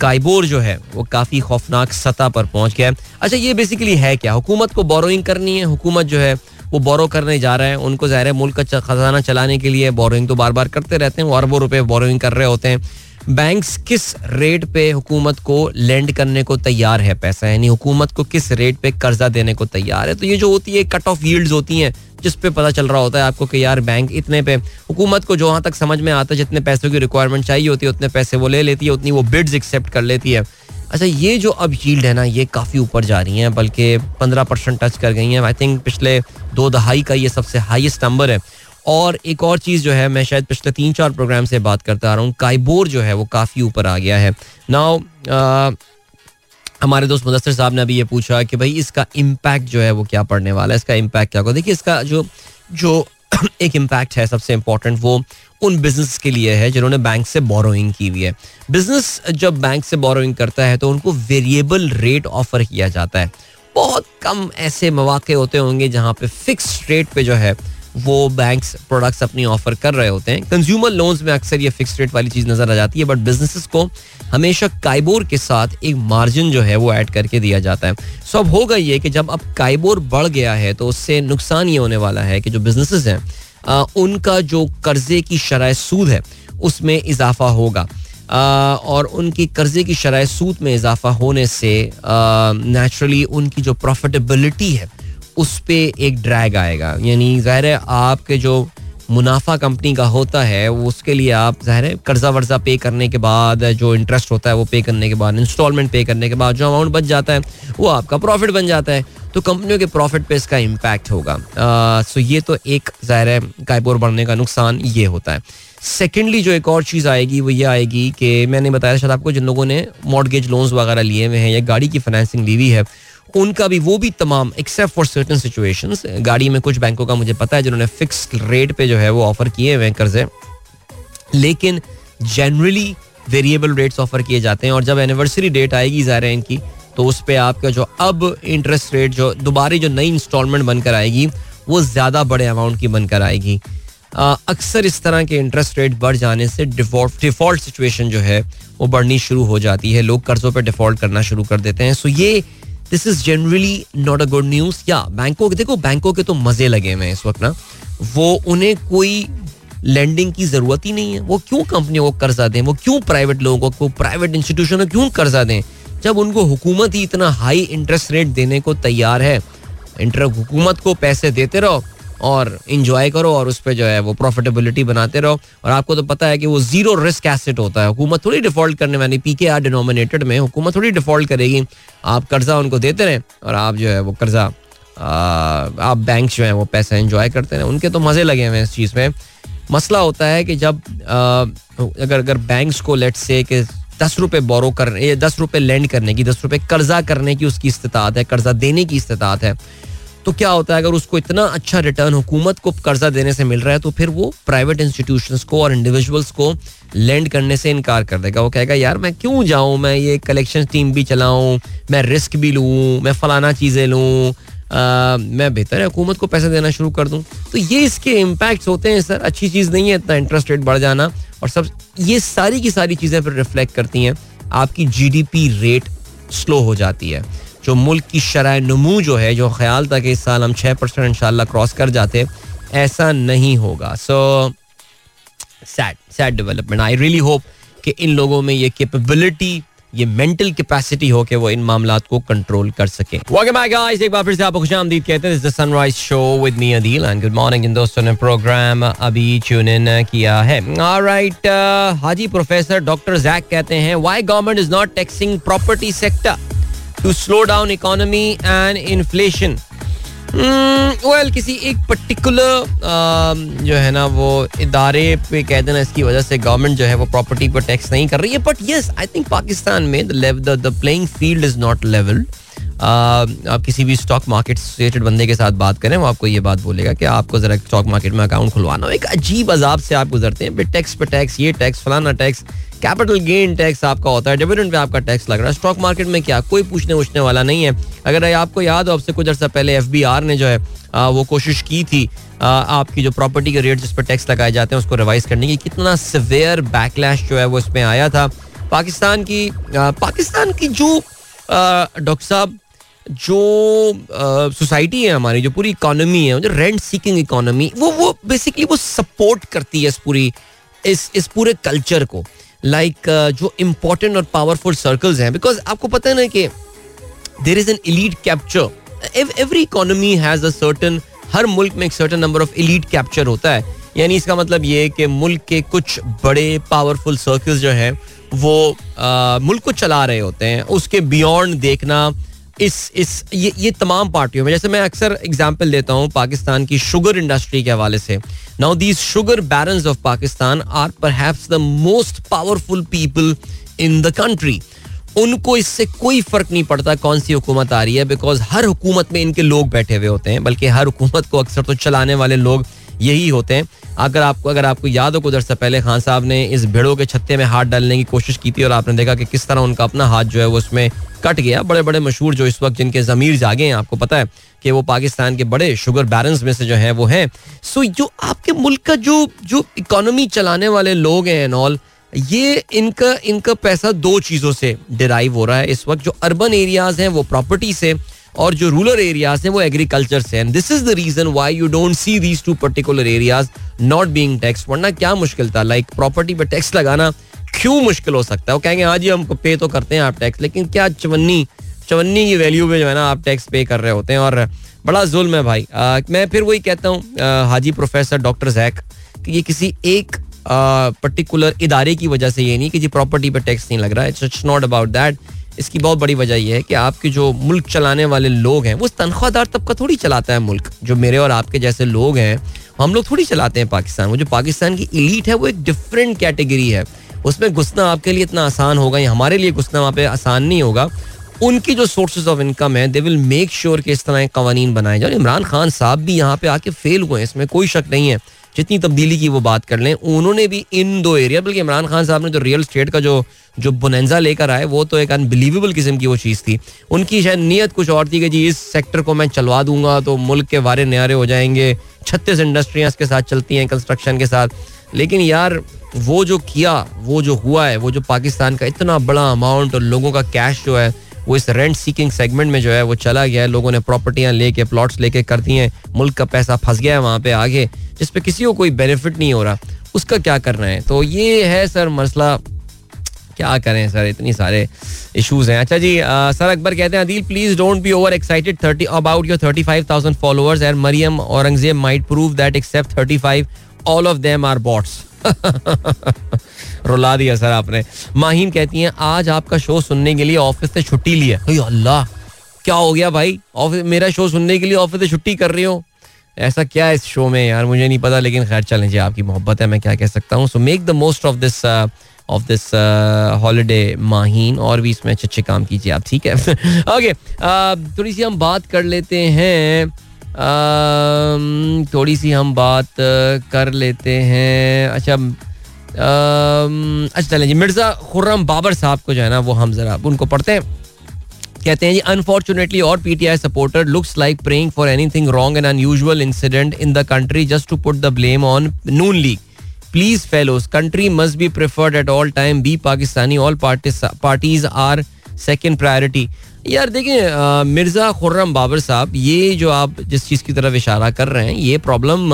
Speaker 1: काइबोर जो है, वो काफ़ी खौफनाक सतह पर पहुँच गया है। अच्छा ये बेसिकली है क्या? हुकूमत को बोरोइंग करनी है? हुकूमत जो है, वो बोरो करने जा रहे हैं। उनको ज़ाहिर मुल्क का खजाना चलाने के लिए बोरोइंग तो बार बार करते रहते हैं वो अरबों रुपए बोरोइंग कर रहे होते हैं। बैंक्स किस रेट पे हुकूमत को लेंड करने को तैयार है पैसा? यानी हुकूमत को किस रेट पे कर्जा देने को तैयार है? तो ये जो होती है कट ऑफ़ यील्ड्स होती हैं, जिस पे पता चल रहा होता है आपको कि यार बैंक इतने पे, हुकूमत को जो वहाँ तक समझ में आता है, जितने पैसों की रिक्वायरमेंट चाहिए होती है, उतने पैसे वो ले लेती है, उतनी वो बिड्स एक्सेप्ट कर लेती है। अच्छा ये जो अब यील्ड है ना, ये काफ़ी ऊपर जा रही हैं, बल्कि पंद्रह परसेंट टच कर गई हैं। आई थिंक पिछले दो दहाई का ये सबसे हाईएस्ट नंबर है। और एक और चीज़ जो है, मैं शायद पिछले तीन चार प्रोग्राम से बात करता आ रहा हूँ, काइबोर जो है, वो काफ़ी ऊपर आ गया है। नाउ हमारे दोस्त मुदसर साहब ने अभी ये पूछा कि भाई, इसका इम्पैक्ट जो है, वो क्या पड़ने वाला है? इसका इम्पैक्ट क्या होगा देखिए, इसका जो जो एक इम्पैक्ट है, सबसे इंपॉर्टेंट वो उन बिज़नेस के लिए है, जिन्होंने बैंक से बोरोइंग की हुई है। बिज़नेस जब बैंक से बोरोइंग करता है तो उनको वेरिएबल रेट ऑफ़र किया जाता है। बहुत कम ऐसे मौके होते होंगे, जहाँ पे फिक्स रेट पे जो है वो बैंक्स प्रोडक्ट्स अपनी ऑफ़र कर रहे होते हैं। कंज्यूमर लोन्स में अक्सर ये फिक्स रेट वाली चीज़ नज़र आ जाती है बट बिजनेसेस को हमेशा काइबोर के साथ एक मार्जिन जो है वो ऐड करके दिया जाता है। सो अब होगा ये कि जब अब काइबोर बढ़ गया है तो उससे नुकसान ये होने वाला है कि जो बिजनेसेस हैं उनका जो कर्जे की शराय सूद है, उसमें इजाफा होगा। और उनकी कर्जे की शराय सूद में इजाफा होने से नेचुरली उनकी जो प्रॉफिटेबिलिटी है उस पर एक ड्रैग आएगा। यानी ज़ाहिर है आपके जो मुनाफा कंपनी का होता है, वो उसके लिए आप ज़ाहिर है कर्जा वर्जा पे करने के बाद, जो इंटरेस्ट होता है वो पे करने के बाद इंस्टॉलमेंट पे करने के बाद, जो अमाउंट बच जाता है, वो आपका प्रॉफिट बन जाता है। तो कंपनियों के प्रॉफिट पे इसका इम्पैक्ट होगा। सो ये तो एक ज़ाहिर है कायपोर बढ़ने का नुकसान ये होता है। सेकेंडली जो एक और चीज़ आएगी, वो ये आएगी कि मैंने बताया शायद आपको जिन लोगों ने मॉडगेज लोन्स वगैरह लिए हुए हैं या गाड़ी की फाइनेंसिंग ली हुई है उनका भी, वो भी तमाम एक्सेप्ट फॉर सर्टन सिचुएशन गाड़ी में कुछ बैंकों का मुझे पता है जिन्होंने फिक्स रेट पे जो है वो ऑफ़र किए हुए हैं कर्जे। लेकिन जनरली वेरिएबल रेट्स ऑफ़र किए जाते हैं और जब एनिवर्सरी डेट आएगी ज़ाहिर इनकी तो उस पर आपका जो अब इंटरेस्ट रेट जो, दोबारा जो नई इंस्टॉलमेंट बनकर आएगी, वो ज़्यादा बड़े अमाउंट की बनकर आएगी। अक्सर इस तरह के इंटरेस्ट रेट बढ़ जाने से डिफ़ॉल्ट सिचुएशन जो है, वो बढ़नी शुरू हो जाती है। लोग कर्जों पर डिफ़ॉल्ट करना शुरू कर देते हैं। सो ये this is generally not a good news या बैंकों के देखो बैंकों के तो मज़े लगे हुए हैं इस वक्त ना। वो उन्हें कोई लैंडिंग की ज़रूरत ही नहीं है। वो क्यों कंपनियों को कर्जा दें? वो क्यों प्राइवेट लोगों को प्राइवेट इंस्टीट्यूशन को क्यों कर्जा दें? जब उनको हुकूमत ही इतना हाई इंटरेस्ट रेट देने को तैयार है इंटर हुकूमत को पैसे देते रहो और इंजॉय करो और उस पर जो है वो प्रॉफिटेबिलिटी बनाते रहो। और आपको तो पता है कि वो ज़ीरो रिस्क एसेट होता है। हुकूमत थोड़ी डिफ़ॉल्ट करने वाली पी के आर डिनोमिनेटेड में हुकूमत थोड़ी डिफ़ॉल्ट करेगी। आप कर्जा उनको देते रहें और आप जो है वो कर्जा आप बैंक जो है वो पैसा इंजॉय करते रहें। उनके तो मज़े लगे हुए हैं इस चीज़ में। मसला होता है कि जब अगर अगर बैंक्स को लेट से कि दस रुपये बोरो करने दस रुपये लैंड करने की, दस रुपये कर्जा करने की उसकी इस्तात है, कर्जा देने की इस्तात है तो क्या होता है, अगर उसको इतना अच्छा रिटर्न हुकूमत को कर्जा देने से मिल रहा है तो फिर वो प्राइवेट इंस्टीट्यूशंस को और इंडिविजुअल्स को लैंड करने से इनकार कर देगा। वो कहेगा, यार, मैं क्यों जाऊँ? मैं ये कलेक्शन टीम भी चलाऊं, मैं रिस्क भी लूँ, मैं फलाना चीज़ें लूँ मैं बेहतर है, हुकूमत को पैसे देना शुरू कर दूँ। तो ये इसके इम्पैक्ट होते हैं, सर। अच्छी चीज़ नहीं है इतना इंटरेस्ट रेट बढ़ जाना और सब, ये सारी की सारी चीज़ें फिर रिफ्लेक्ट करती हैं। आपकी जीडीपी रेट स्लो हो जाती है। जो मुल्क की शराय नमू जो है, जो ख्याल था कि इस साल हम छः परसेंट इनशाला क्रॉस कर जाते, ऐसा नहीं होगा। So sad sad development I really hope कि इन लोगों में ये कैपेबिलिटी ये मेंटल कैपेसिटी हो कि वो इन मामला को कंट्रोल कर सके। एक बार फिर से आपको खुशामदीद कहते हैं Sunrise show with me Adeel and good morning इन दोस्तों ने प्रोग्राम अभी ट्यून इन किया है। ऑलराइट हाजी प्रोफेसर डॉक्टर जैक कहते हैं why government is not taxing property sector to slow down economy and inflation well किसी एक पर्टिकुलर um, जो है ना वो इदारे पे कह देना इसकी वजह से गवर्नमेंट जो है वो प्रॉपर्टी पर टैक्स नहीं कर रही है but yes I think Pakistan में the playing field is not levelled आप किसी भी स्टॉक मार्केट रिलेटेड बंदे के साथ बात करें, वो आपको ये बात बोलेगा कि आपको जरा स्टॉक मार्केट में अकाउंट खुलवाना एक अजीब अजाब से आप गुजरते हैं टैक्स पे टैक्स ये टैक्स फलाना टैक्स कैपिटल गेन टैक्स आपका होता है डिविडेंड पे आपका टैक्स लग रहा है। स्टॉक मार्केट में क्या? कोई पूछने उछने वाला नहीं है। अगर आपको याद हो आपसे कुछ अर्सा पहले एफबीआर ने जो है वो कोशिश की थी आपकी जो प्रॉपर्टी के रेट जिस पर टैक्स लगाए जाते हैं, उसको रिवाइज करने की, कितना सिवियर बैकलैश जो है वो इसमें आया था। पाकिस्तान की पाकिस्तान की जो डॉक्टर साहब जो सोसाइटी है हमारी जो पूरी इकोनॉमी है जो रेंट सीकिंग इकोनॉमी वो वो बेसिकली वो सपोर्ट करती है इस पूरी इस इस पूरे कल्चर को। लाइक uh, जो इम्पोर्टेंट और पावरफुल सर्कल्स हैं बिकॉज़ आपको पता है ना कि there is an elite capture every economy has a certain हर मुल्क में एक certain number of elite capture होता है। यानी इसका मतलब ये कि मुल्क के कुछ बड़े पावरफुल सर्कल्स जो हैं वो आ, मुल्क को चला रहे होते हैं। उसके बियॉन्ड देखना इस इस, ये ये तमाम पार्टियों में, जैसे मैं अक्सर एग्ज़ाम्पल देता हूँ पाकिस्तान की शुगर इंडस्ट्री के हवाले से। Now these sugar barons of Pakistan are per the most powerful people in the country उनको इससे कोई फ़र्क नहीं पड़ता कौन सी हुकूमत आ रही है बिकॉज़ हर हुकूमत में इनके लोग बैठे हुए होते हैं, बल्कि हर हुकूमत को अक्सर तो चलाने वाले लोग यही होते हैं। अगर आपको अगर आपको याद हो कुछ पहले खान साहब ने इस भेड़ों के छत्ते में हाथ डालने की कोशिश की थी और आपने देखा कि किस तरह उनका अपना हाथ जो है वो उसमें कट गया। बड़े बड़े मशहूर जो इस वक्त जिनके जमीर जागे हैं, आपको पता है कि वो पाकिस्तान के बड़े शुगर बैरन्स में से जो है वो हैं। सो जो आपके मुल्क का जो जो इकोनॉमी चलाने वाले लोग हैं एंड ऑल ये इनका इनका पैसा दो चीज़ों से डिराइव हो रहा है। इस वक्त जो अर्बन एरियाज़ हैं, वो प्रॉपर्टी से और जो रूरल एरियाज़ हैं वो एग्रीकल्चर से and this is the reason why you don't see these two particular areas not being tax वरना क्या मुश्किल था? लाइक प्रॉपर्टी पे टैक्स लगाना क्यों मुश्किल हो सकता है? वो कहेंगे हाँ जी हम पे तो करते हैं आप टैक्स लेकिन क्या चवन्नी चवन्नी की वैल्यू पे जो है ना आप टैक्स पे कर रहे होते हैं? और बड़ा जुल्म है भाई। आ, मैं फिर वही कहता हूँ हाजी प्रोफेसर डॉक्टर जैक कि ये किसी एक पर्टिकुलर इदारे की वजह से ये नहीं कि जी प्रॉपर्टी पे टैक्स नहीं लग रहा है। इट्स नॉट अबाउट दैट इसकी बहुत बड़ी वजह यह है कि आपके जो मुल्क चलाने वाले लोग हैं, वो तनख्वाहदार तबका थोड़ी चलाता है मुल्क। जो मेरे और आपके जैसे लोग हैं, हम लोग थोड़ी चलाते हैं पाकिस्तान। वो जो पाकिस्तान की इलीट है, वो एक डिफरेंट कैटेगरी है। उसमें घुसना आपके लिए इतना आसान होगा, या हमारे लिए घुसना वहाँ पे आसान नहीं होगा। उनकी जो सोर्सेज ऑफ़ इनकम है दे विल मेक श्योर कि इस तरह के कवानीन बनाए जाए। इमरान खान साहब भी यहाँ पे आके फेल हुए हैं, इसमें कोई शक नहीं है। जितनी तब्दीली की वो बात कर लें, उन्होंने भी इन दो एरिया बल्कि इमरान खान साहब ने जो रियल स्टेट का जो जो बुनंजा लेकर आए, वो तो एक अनबिलीवेबल किस्म की वो चीज़ थी। उनकी शायद नीयत कुछ और थी कि जी, इस सेक्टर को मैं चलवा दूँगा तो मुल्क के वारे न्यारे हो जाएँगे, छत्तीस इंडस्ट्रियाँ इसके साथ चलती हैं कंस्ट्रक्शन के साथ। लेकिन यार, वो जो किया, वो जो हुआ है, वो जो पाकिस्तान का इतना बड़ा अमाउंट और लोगों का कैश जो है वो इस रेंट सीकिंग सेगमेंट में जो है वो चला गया है। लोगों ने प्रॉपर्टियाँ लेके प्लॉट्स लेके कर दी हैं। मुल्क का पैसा फंस गया है वहाँ पे आगे जिस पे किसी को कोई बेनिफिट नहीं हो रहा। उसका क्या करना है? तो ये है सर मसला। क्या करें सर? इतनी सारे इश्यूज़ हैं। अच्छा जी आ, सर अकबर कहते हैं Adeel please don't be over excited thirty about your thirty five thousand followers and Maryam Aurangzeb might prove that except thirty five all of them are bots रुला दिया सर आपने। माहीन कहती हैं आज आपका शो सुनने के लिए ऑफ़िस से छुट्टी ली है। अल्लाह क्या हो गया भाई? ऑफ़िस मेरा शो सुनने के लिए ऑफ़िस से छुट्टी कर रही हो? ऐसा क्या है इस शो में यार? मुझे नहीं पता लेकिन खैर चलें जी आपकी मोहब्बत है मैं क्या कह सकता हूँ। So make the most of this of this holiday Maheen और भी इसमें अच्छे अच्छे काम कीजिए आप ठीक है? ओके uh, थोड़ी सी हम बात कर लेते हैं। थोड़ी सी हम बात कर लेते हैं। अच्छा अच्छा चलें जी, मिर्ज़ा खुर्रम बाबर साहब को जो है ना, वो हम ज़रा, उनको पढ़ते हैं। कहते हैं जी अनफॉर्चुनेटली और PTI supporter looks like praying for anything wrong and unusual incident in the country just to put the blame on Noon League please fellows country must be preferred at all time be Pakistani all parties are second priority यार देखिए मिर्ज़ा खुर्रम बाबर साहब, ये जो आप जिस चीज़ की तरफ़ इशारा कर रहे हैं, ये प्रॉब्लम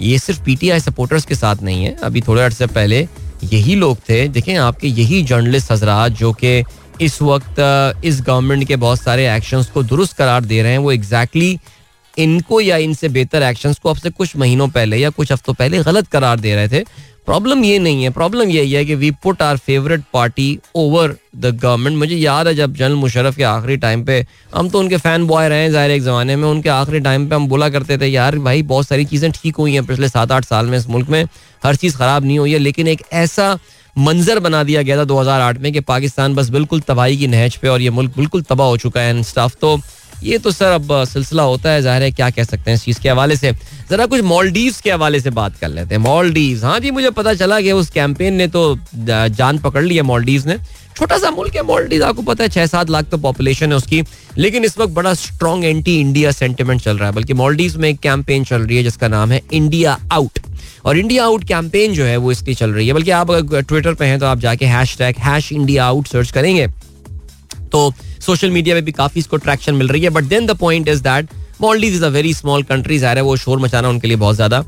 Speaker 1: ये सिर्फ़ पीटीआई सपोर्टर्स के साथ नहीं है। अभी थोड़े अर्से पहले यही लोग थे। देखें, आपके यही जर्नलिस्ट हजरात, जो कि इस वक्त इस गवर्नमेंट के बहुत सारे एक्शंस को दुरुस्त करार दे रहे हैं, वो एग्जैक्टली exactly इनको या इनसे बेहतर एक्शंस को अब से कुछ महीनों पहले या कुछ हफ्तों पहले गलत करार दे रहे थे। प्रॉब्लम ये नहीं है. प्रॉब्लम यही है कि we put our favourite party over the government मुझे याद है जब जनरल मुशरफ के आखिरी टाइम पे हम तो उनके फ़ैन बॉय रहे हैं ज़ाहिर एक ज़माने में. उनके आखिरी टाइम पे हम बोला करते थे, यार भाई, बहुत सारी चीज़ें ठीक हुई हैं पिछले सात आठ साल में इस मुल्क में. हर चीज़ ख़राब नहीं हुई है. लेकिन एक ऐसा मंजर बना दिया गया था 2008 में कि पाकिस्तान बस बिल्कुल तबाही की नहज पे और ये मुल्क बिल्कुल तबाह हो चुका है एंड स्टाफ तो ये तो सर अब सिलसिला होता है, ज़ाहिर है क्या कह सकते हैं इस चीज़ के हवाले से। ज़रा कुछ मॉलडीव्स के हवाले से बात कर लेते हैं। मॉलडीव्स हाँ जी, मुझे पता चला कि उस कैंपेन ने तो जान पकड़ ली है मॉलडीव्स ने। छोटा सा मुल्क है मॉलडीव आपको पता है छह सात लाख तो पॉपुलेशन है उसकी। लेकिन इस वक्त बड़ा स्ट्रॉन्ग एंटी इंडिया सेंटिमेंट चल रहा है, बल्कि मॉलडीव में एक कैंपेन चल रही है, जिसका नाम है इंडिया आउट और इंडिया आउट कैंपेन जो है, वो इसकी चल रही है। बल्कि आप अगर ट्विटर पे हैं तो आप जाके hashtag hash India out search करेंगे। तो सोशल मीडिया में भी काफ़ी इसको ट्रैक्शन मिल रही है but then the point is that Maldive is a very small country ज़ाहिर है वो शोर मचाना उनके लिए बहुत ज़्यादा।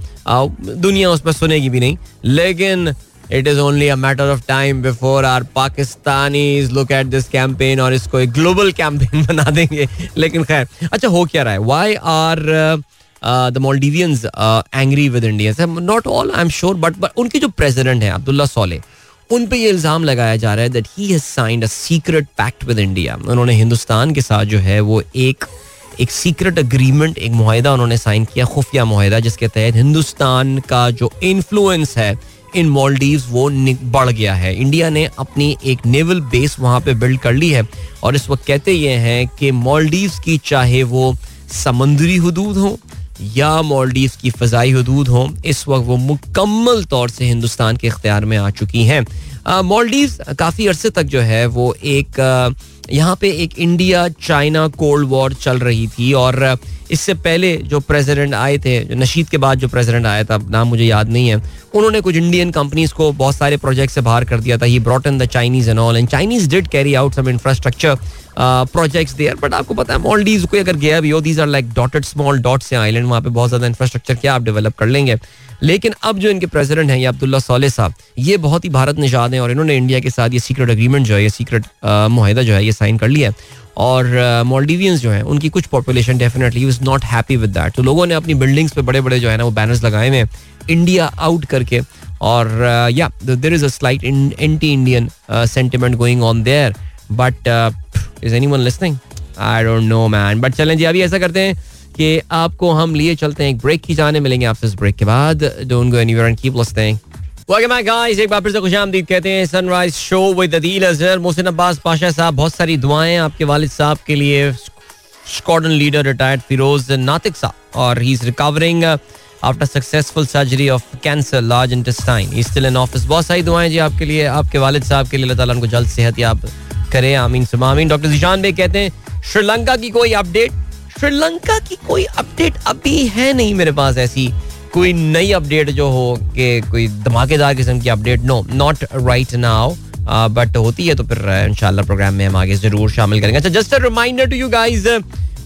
Speaker 1: दुनिया उस पर सुनेगी भी नहीं, लेकिन it is only a matter of time before our Pakistani look at this campaign और इसको एक ग्लोबल कैंपेन बना देंगे। लेकिन खैर अच्छा हो क्या रहा है? Why are the Maldivians angry with India not all I am sure but उनके जो प्रेसिडेंट हैं, अब्दुल्ला सोले उन पे ये इल्ज़ाम लगाया जा रहा है that he has signed a secret pact with India उन्होंने हिंदुस्तान के साथ जो है वो एक एक सीक्रेट अग्रीमेंट एक माहिदा उन्होंने साइन किया, खुफिया माहिदा जिसके तहत हिंदुस्तान का जो इन्फ्लुएंस है इन मॉलडीव वो बढ़ गया है। इंडिया ने अपनी एक नेवल बेस वहाँ पे बिल्ड कर ली है और इस वक्त कहते ये हैं कि मॉलडीव की चाहे वो समुद्री हदूद हो या मॉलडीव की फ़जाई हदूद हों, इस वक्त वो मुकम्मल तौर से हिंदुस्तान के इख्तियार में आ चुकी हैं। मॉलडीव काफ़ी अरसे तक जो है, वो एक यहाँ पे एक इंडिया चाइना कोल्ड वॉर चल रही थी और इससे पहले जो प्रेसिडेंट आए थे, जो नशीद के बाद जो प्रेसिडेंट आया था नाम मुझे याद नहीं है, उन्होंने कुछ इंडियन कंपनीज़ को बहुत सारे प्रोजेक्ट से बाहर कर दिया था। He brought in the Chinese and all and Chinese did carry out some infrastructure projects there but आपको पता है मॉलडीव को अगर गया भी हो these are like dotted small dots हैं आइलैंड वहाँ पे बहुत ज़्यादा इंफ्रास्ट्रक्चर क्या आप डेवलप कर लेंगे। लेकिन अब जो इनके प्रेसिडेंट हैं, ये अब्दुल्ला सोले साहब, ये बहुत ही भारत निशाद हैं, और इन्होंने इंडिया के साथ ये सीक्रेट अग्रीमेंट जो है, ये सीक्रेट माहिदा जो है, ये साइन कर लिया है। और मॉलडीवियंस जो हैं, उनकी कुछ population definitely is not happy with that तो लोगों ने अपनी बिल्डिंग्स पे बड़े बड़े जो है ना, वो बैनर्स लगाए हुए इंडिया आउट करके। और या there is a slight anti Indian sentiment going on there but is anyone listening I don't know man but चलें जी, अभी ऐसा करते हैं कि आपको हम लिए चलते हैं एक ब्रेक की जाने, मिलेंगे आपसे इस ब्रेक के बाद। Don't go anywhere and keep welcome back guys एक बार फिर से खुशामदीद कहते हैं sunrise show with Adeel Azhar Mohsin Abbas Pasha साहब, बहुत सारी दुआएँ आपके वालिद साहब के लिए। Squadron leader retired Feroz Natiq साहब, और he is recovering after successful surgery of cancer large intestine still in office बहुत सारी दुआएँ जी आपके लिए, आपके वालिद साहब के लिए। अल्लाह ताला उनको जल्द सेहत याब करे। आमीन सुबह आमीन। डॉक्टर जीशान भाई कहते हैं, श्रीलंका की कोई अपडेट श्रीलंका की कोई अपडेट अभी है नहीं मेरे पास ऐसी। कोई नई अपडेट जो हो के कोई धमाकेदार किस्म की update no not right now but होती है तो फिर, इंशाल्लाह प्रोग्राम में हम आगे ज़रूर शामिल करेंगे। अच्छा just a reminder to you guys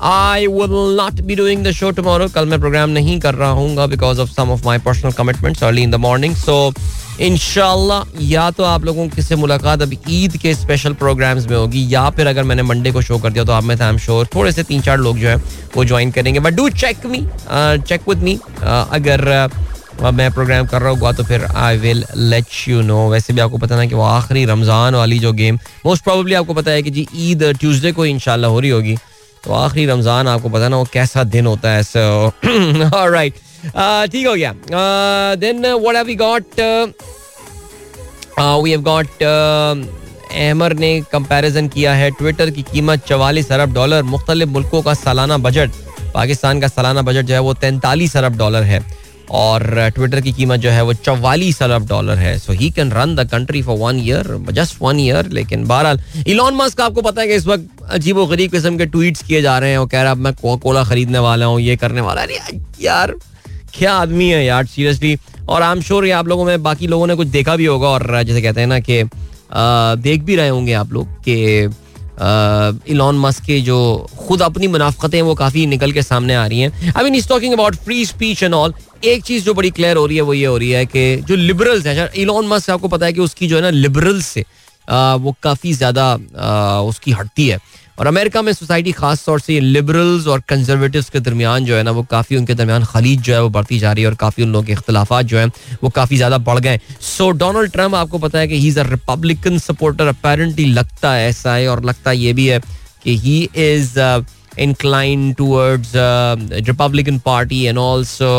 Speaker 1: I will not be doing the show tomorrow कल मैं प्रोग्राम नहीं कर रहा हूँ because of some of my personal commitments early in the morning so इनशाला या तो आप लोगों की से मुलाकात अभी ईद के स्पेशल प्रोग्राम्स में होगी या फिर अगर मैंने मंडे को शो कर दिया तो आप में आई एम श्योर थोड़े से तीन चार लोग जो है वो ज्वाइन करेंगे. But do check me check with me अगर uh, मैं प्रोग्राम कर रहा हूँ तो फिर I will let you know वैसे भी आपको पता ना कि वो आखिरी रमज़ान वाली जो गेम मोस्ट प्रॉब्ली आपको पता है कि जी ईद ट्यूसडे को इंशाल्लाह हो रही होगी. तो आखिरी रमज़ान, आपको पता ना, वो कैसा दिन होता है सो राइट ठीक हो गया। Then what have we got we have got एमर ने कंपैरिजन किया है ट्विटर की कीमत चवालीस अरब डॉलर मुख्तलिफ़ मुल्कों का सालाना बजट पाकिस्तान का सालाना बजट जो है वो तैंतालीस अरब डॉलर है। और ट्विटर की कीमत जो है वो चवालीस अरब डॉलर है। So he can run the country for one year just one year लेकिन बहरहाल इलॉन मस्क आपको पता है कि इस वक्त अजीब गरीब किस्म के ट्वीट्स किए जा रहे हैं और कह रहा है मैं कोला खरीदने वाला हूँ, ये करने वाला है। यार, क्या आदमी है यार सीरियसली और आई एम श्योर ये आप लोगों में, बाकी लोगों ने कुछ देखा भी होगा और जैसे कहते हैं ना कि देख भी रहे होंगे आप लोग कि इलॉन मस्क के जो खुद अपनी मुनाफ्तें वो काफ़ी निकल के सामने आ रही हैं। I mean is talking about free speech and all एक चीज़ जो बड़ी क्लियर हो रही है, वो ये हो रही है कि जो लिबरल्स हैं इलॉन मस्क आपको पता है कि उसकी जो है ना लिबरल्स से वो काफ़ी ज़्यादा उसकी हटती है। और अमेरिका में सोसाइटी खास तौर से लिबरल्स और कंजर्वेटिव के दरमियान जो है ना, वो काफ़ी उनके दरमियान खलीज जो है वो बढ़ती जा रही है और काफ़ी उन लोगों के अख्तिलाफा जो है, वो काफ़ी ज़्यादा बढ़ गए सो डोनाल्ड ट्रंप आपको पता है कि he is a Republican supporter apparently लगता है ऐसा है और लगता ये भी है कि he is incline towards Republican party and also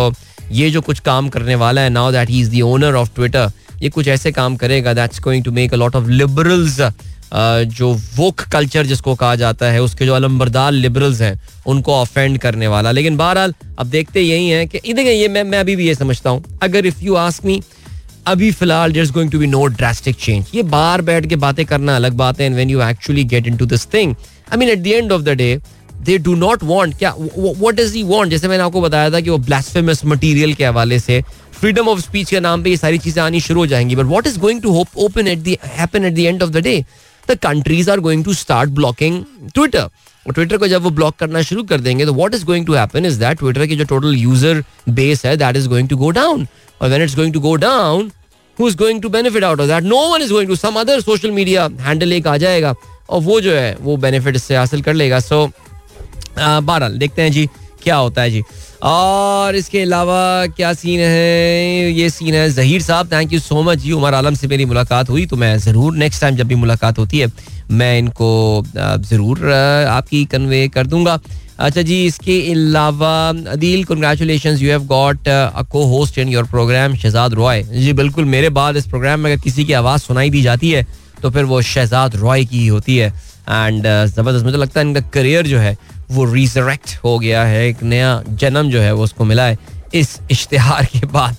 Speaker 1: ये जो कुछ काम करने वाला है now that he is the owner of Twitter ये कुछ ऐसे काम करेगा that's going to make a lot of liberals जो वोक कल्चर जिसको कहा जाता है, उसके जो अलम्बरदार लिबरल्स हैं, उनको ऑफेंड करने वाला। लेकिन बहरहाल, अब देखते यही हैं कि देखिए, ये मैं मैं अभी भी ये समझता हूँ। अगर इफ़ यू आस्क मी अभी फ़िलहाल is going to be no drastic change ये बाहर बैठ के बातें करना अलग बात है and when you actually get into this thing I mean at the end of the day they do not want क्या व्हाट डज ही वांट जैसे मैंने आपको बताया था कि वो ब्लास्फेमस मटेरियल के हवाले से फ्रीडम ऑफ़ स्पीच के नाम पे ये सारी चीज़ें आनी शुरू हो जाएँगी। But what is going to hope open at the happen at the end of the day the countries are going to start blocking Twitter Twitter को जब वो ब्लॉक करना शुरू कर देंगे तो what is going to happen is that Twitter की जो टोटल यूज़र बेस है that is going to go down और when it's going to go down who is going to benefit out of that no one is going to some other social media handle एक आ जाएगा, और वो जो है, वो बेनिफिट इससे हासिल कर लेगा। सो बहरहाल, देखते हैं जी क्या होता है जी। और इसके अलावा क्या सीन है? ये सीन है जहीर साहब थैंक यू सो मच जी। उमर आलम से मेरी मुलाकात हुई तो मैं ज़रूर नेक्स्ट टाइम जब भी मुलाकात होती है, मैं इनको ज़रूर आपकी कन्वे कर दूँगा। अच्छा जी, इसके अलावा, Adeel congratulation you have got a co host in your programme Shahzad Roy. जी, बिल्कुल, मेरे बाद इस प्रोग्राम में अगर किसी की आवाज़ सुनाई दी जाती है तो फिर वो शहजाद रॉय की होती है। एंड ज़बरदस्त, मुझे लगता है इनका करियर जो है वो रिजरेक्ट हो गया है एक नया जन्म जो है वो उसको मिला है इस इश्तिहार के बाद।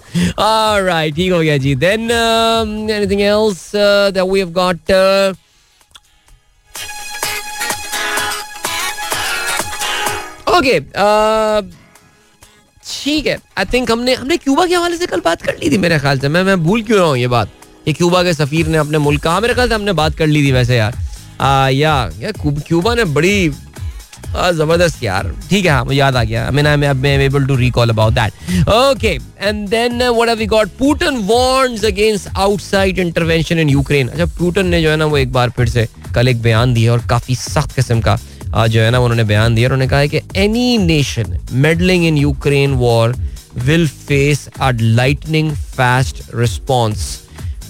Speaker 1: राइट ठीक हो गया जी। Then anything else that we have got okay ठीक है। आई थिंक हमने हमने क्यूबा के हवाले से कल बात कर ली थी मेरे ख्याल से। मैं मैं भूल क्यों रहा हूँ ये बात? कि क्यूबा के सफीर ने अपने मुल्क कहा मेरे ख्याल से हमने बात कर ली थी वैसे यार। आ, या, या क्यूबा ने बड़ी ज़बरदस्त यार। ठीक है हाँ मुझे याद आ गया। I mean I am able to recall about that okay and then what have we got Putin warns against outside intervention in Ukraine अच्छा पुतिन ने जो है ना, वो एक बार फिर से कल एक बयान दिया और काफ़ी सख्त किस्म का जो है ना, उन्होंने बयान दिया उन्होंने कहा है कि any nation meddling in Ukraine war will face a lightning fast response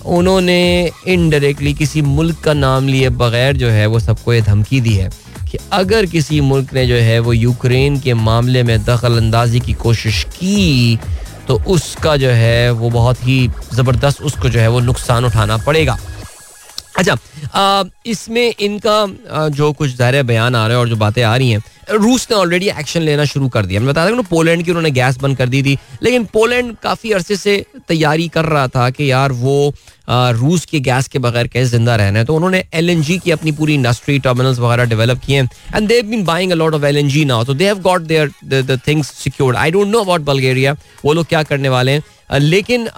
Speaker 1: उन्होंने इनडायरेक्टली किसी मुल्क का नाम लिए बगैर जो है, वो सबको ये धमकी दी है। कि अगर किसी मुल्क ने जो है वो यूक्रेन के मामले में दखल अंदाजी की कोशिश की तो उसका जो है वो बहुत ही ज़बरदस्त उसको जो है वो नुकसान उठाना पड़ेगा। अच्छा इसमें इनका जो कुछ ज़ाहिर बयान आ रहा है और जो बातें आ रही हैं, रूस ने ऑलरेडी एक्शन लेना शुरू कर दिया। मैं बता रहा पोलैंड की उन्होंने गैस बंद कर दी थी, लेकिन पोलैंड काफ़ी अरसे से तैयारी कर रहा था कि यार वो रूस के गैस के बगैर कैसे ज़िंदा रहना है। तो उन्होंने एलएनजी की अपनी पूरी इंडस्ट्री टर्मिनल्स वगैरह डेवलप किए हैं and they've been buying a lot of L N G now तो they have got there the things secured I don't know about Bulgaria वो लोग क्या करने वाले हैं। लेकिन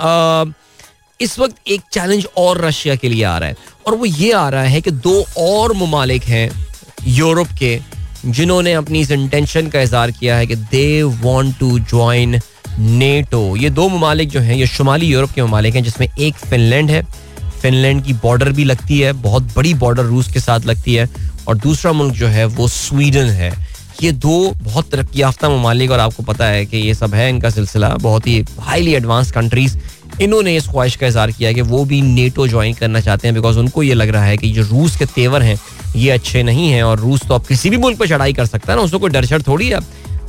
Speaker 1: इस वक्त एक चैलेंज और रशिया के लिए आ रहा है। और वो ये आ रहा है कि दो और ममालिक हैं यूरोप के, जिन्होंने अपनी इस इंटेंशन का इजहार किया है कि they want to join NATO ये दो ममालिक जो हैं, ये शुमाली यूरोप के ममालिक हैं, जिसमें एक फिनलैंड है। फिनलैंड की बॉर्डर भी लगती है, बहुत बड़ी बॉर्डर रूस के साथ लगती है। और दूसरा मुल्क जो है, वो स्वीडन है। ये दो बहुत तरक्की याफ्ता ममालिक, और आपको पता है कि ये सब है इनका सिलसिला, बहुत ही हाईली एडवांस कंट्रीज़ इन्होंने इस ख्वाहिश का इजहार किया कि वो भी नेटो ज्वाइन करना चाहते हैं बिकॉज़ उनको ये लग रहा है कि जो रूस के तेवर हैं ये अच्छे नहीं हैं और रूस तो अब किसी भी मुल्क पर चढ़ाई कर सकता है ना उसको कोई डर शर थोड़ी है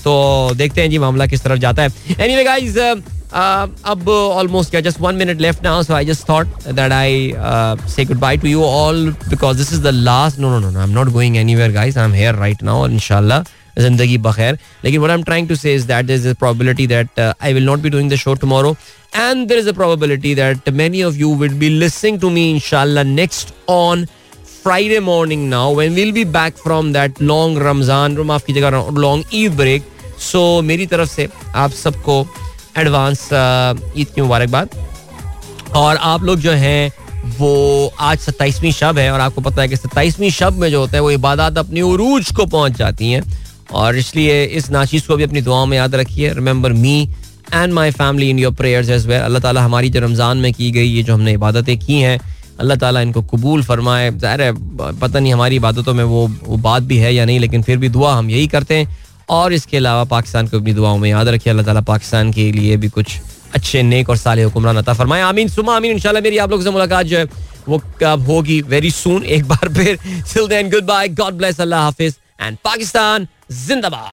Speaker 1: तो देखते हैं जी मामला किस तरफ़ जाता है। एनी anyway, गाइज़ अब almost just one minute left now so I just thought that I say goodbye to you all because this is the last no no no I am not going anywhere guys I am here right now और इंशाल्लाह ज़िंदगी बखैर। लेकिन what I am trying to say is that is a probability that I will not be doing the show tomorrow and there is a probability that many of you will be listening to me, inshallah, next on Friday morning now, when we'll be back from that long Ramzan माफ़ कीजिएगा long Eid break. So, मेरी तरफ़ से आप सबको advance Eid की मुबारकबाद। और आप लोग जो हैं, वो आज सत्ताईसवीं शब है, और आपको पता है कि सत्ताईसवीं शब में जो होता है, वो इबादत अपनी उरूज को पहुँच जाती हैं। और इसलिए इस नाचीज़ को भी अपनी दुआओं में याद रखिए। Remember me and my family in your prayers as well अल्लाह ताला हमारी जो रमज़ान में की गई, ये जो हमने इबादतें की हैं, अल्लाह ताला इनको कबूल फरमाए। ज़ाहिर है, पता नहीं हमारी इबादतों में वो वो बात भी है या नहीं, लेकिन फिर भी दुआ हम यही करते हैं। और इसके अलावा पाकिस्तान को अपनी दुआओं में याद रखिए। अल्लाह ताला पाकिस्तान के लिए भी कुछ अच्छे, नेक और साले हुक्मरान अता फरमाए। आमीन सुमा आमीन, इंशाल्लाह मेरी आप लोगों से मुलाकात जो है, वो कब होगी वेरी सून एक बार फिर गुड बाय गॉड ब्लेस अल्लाह हाफिज। एंड पाकिस्तान जिंदाबाद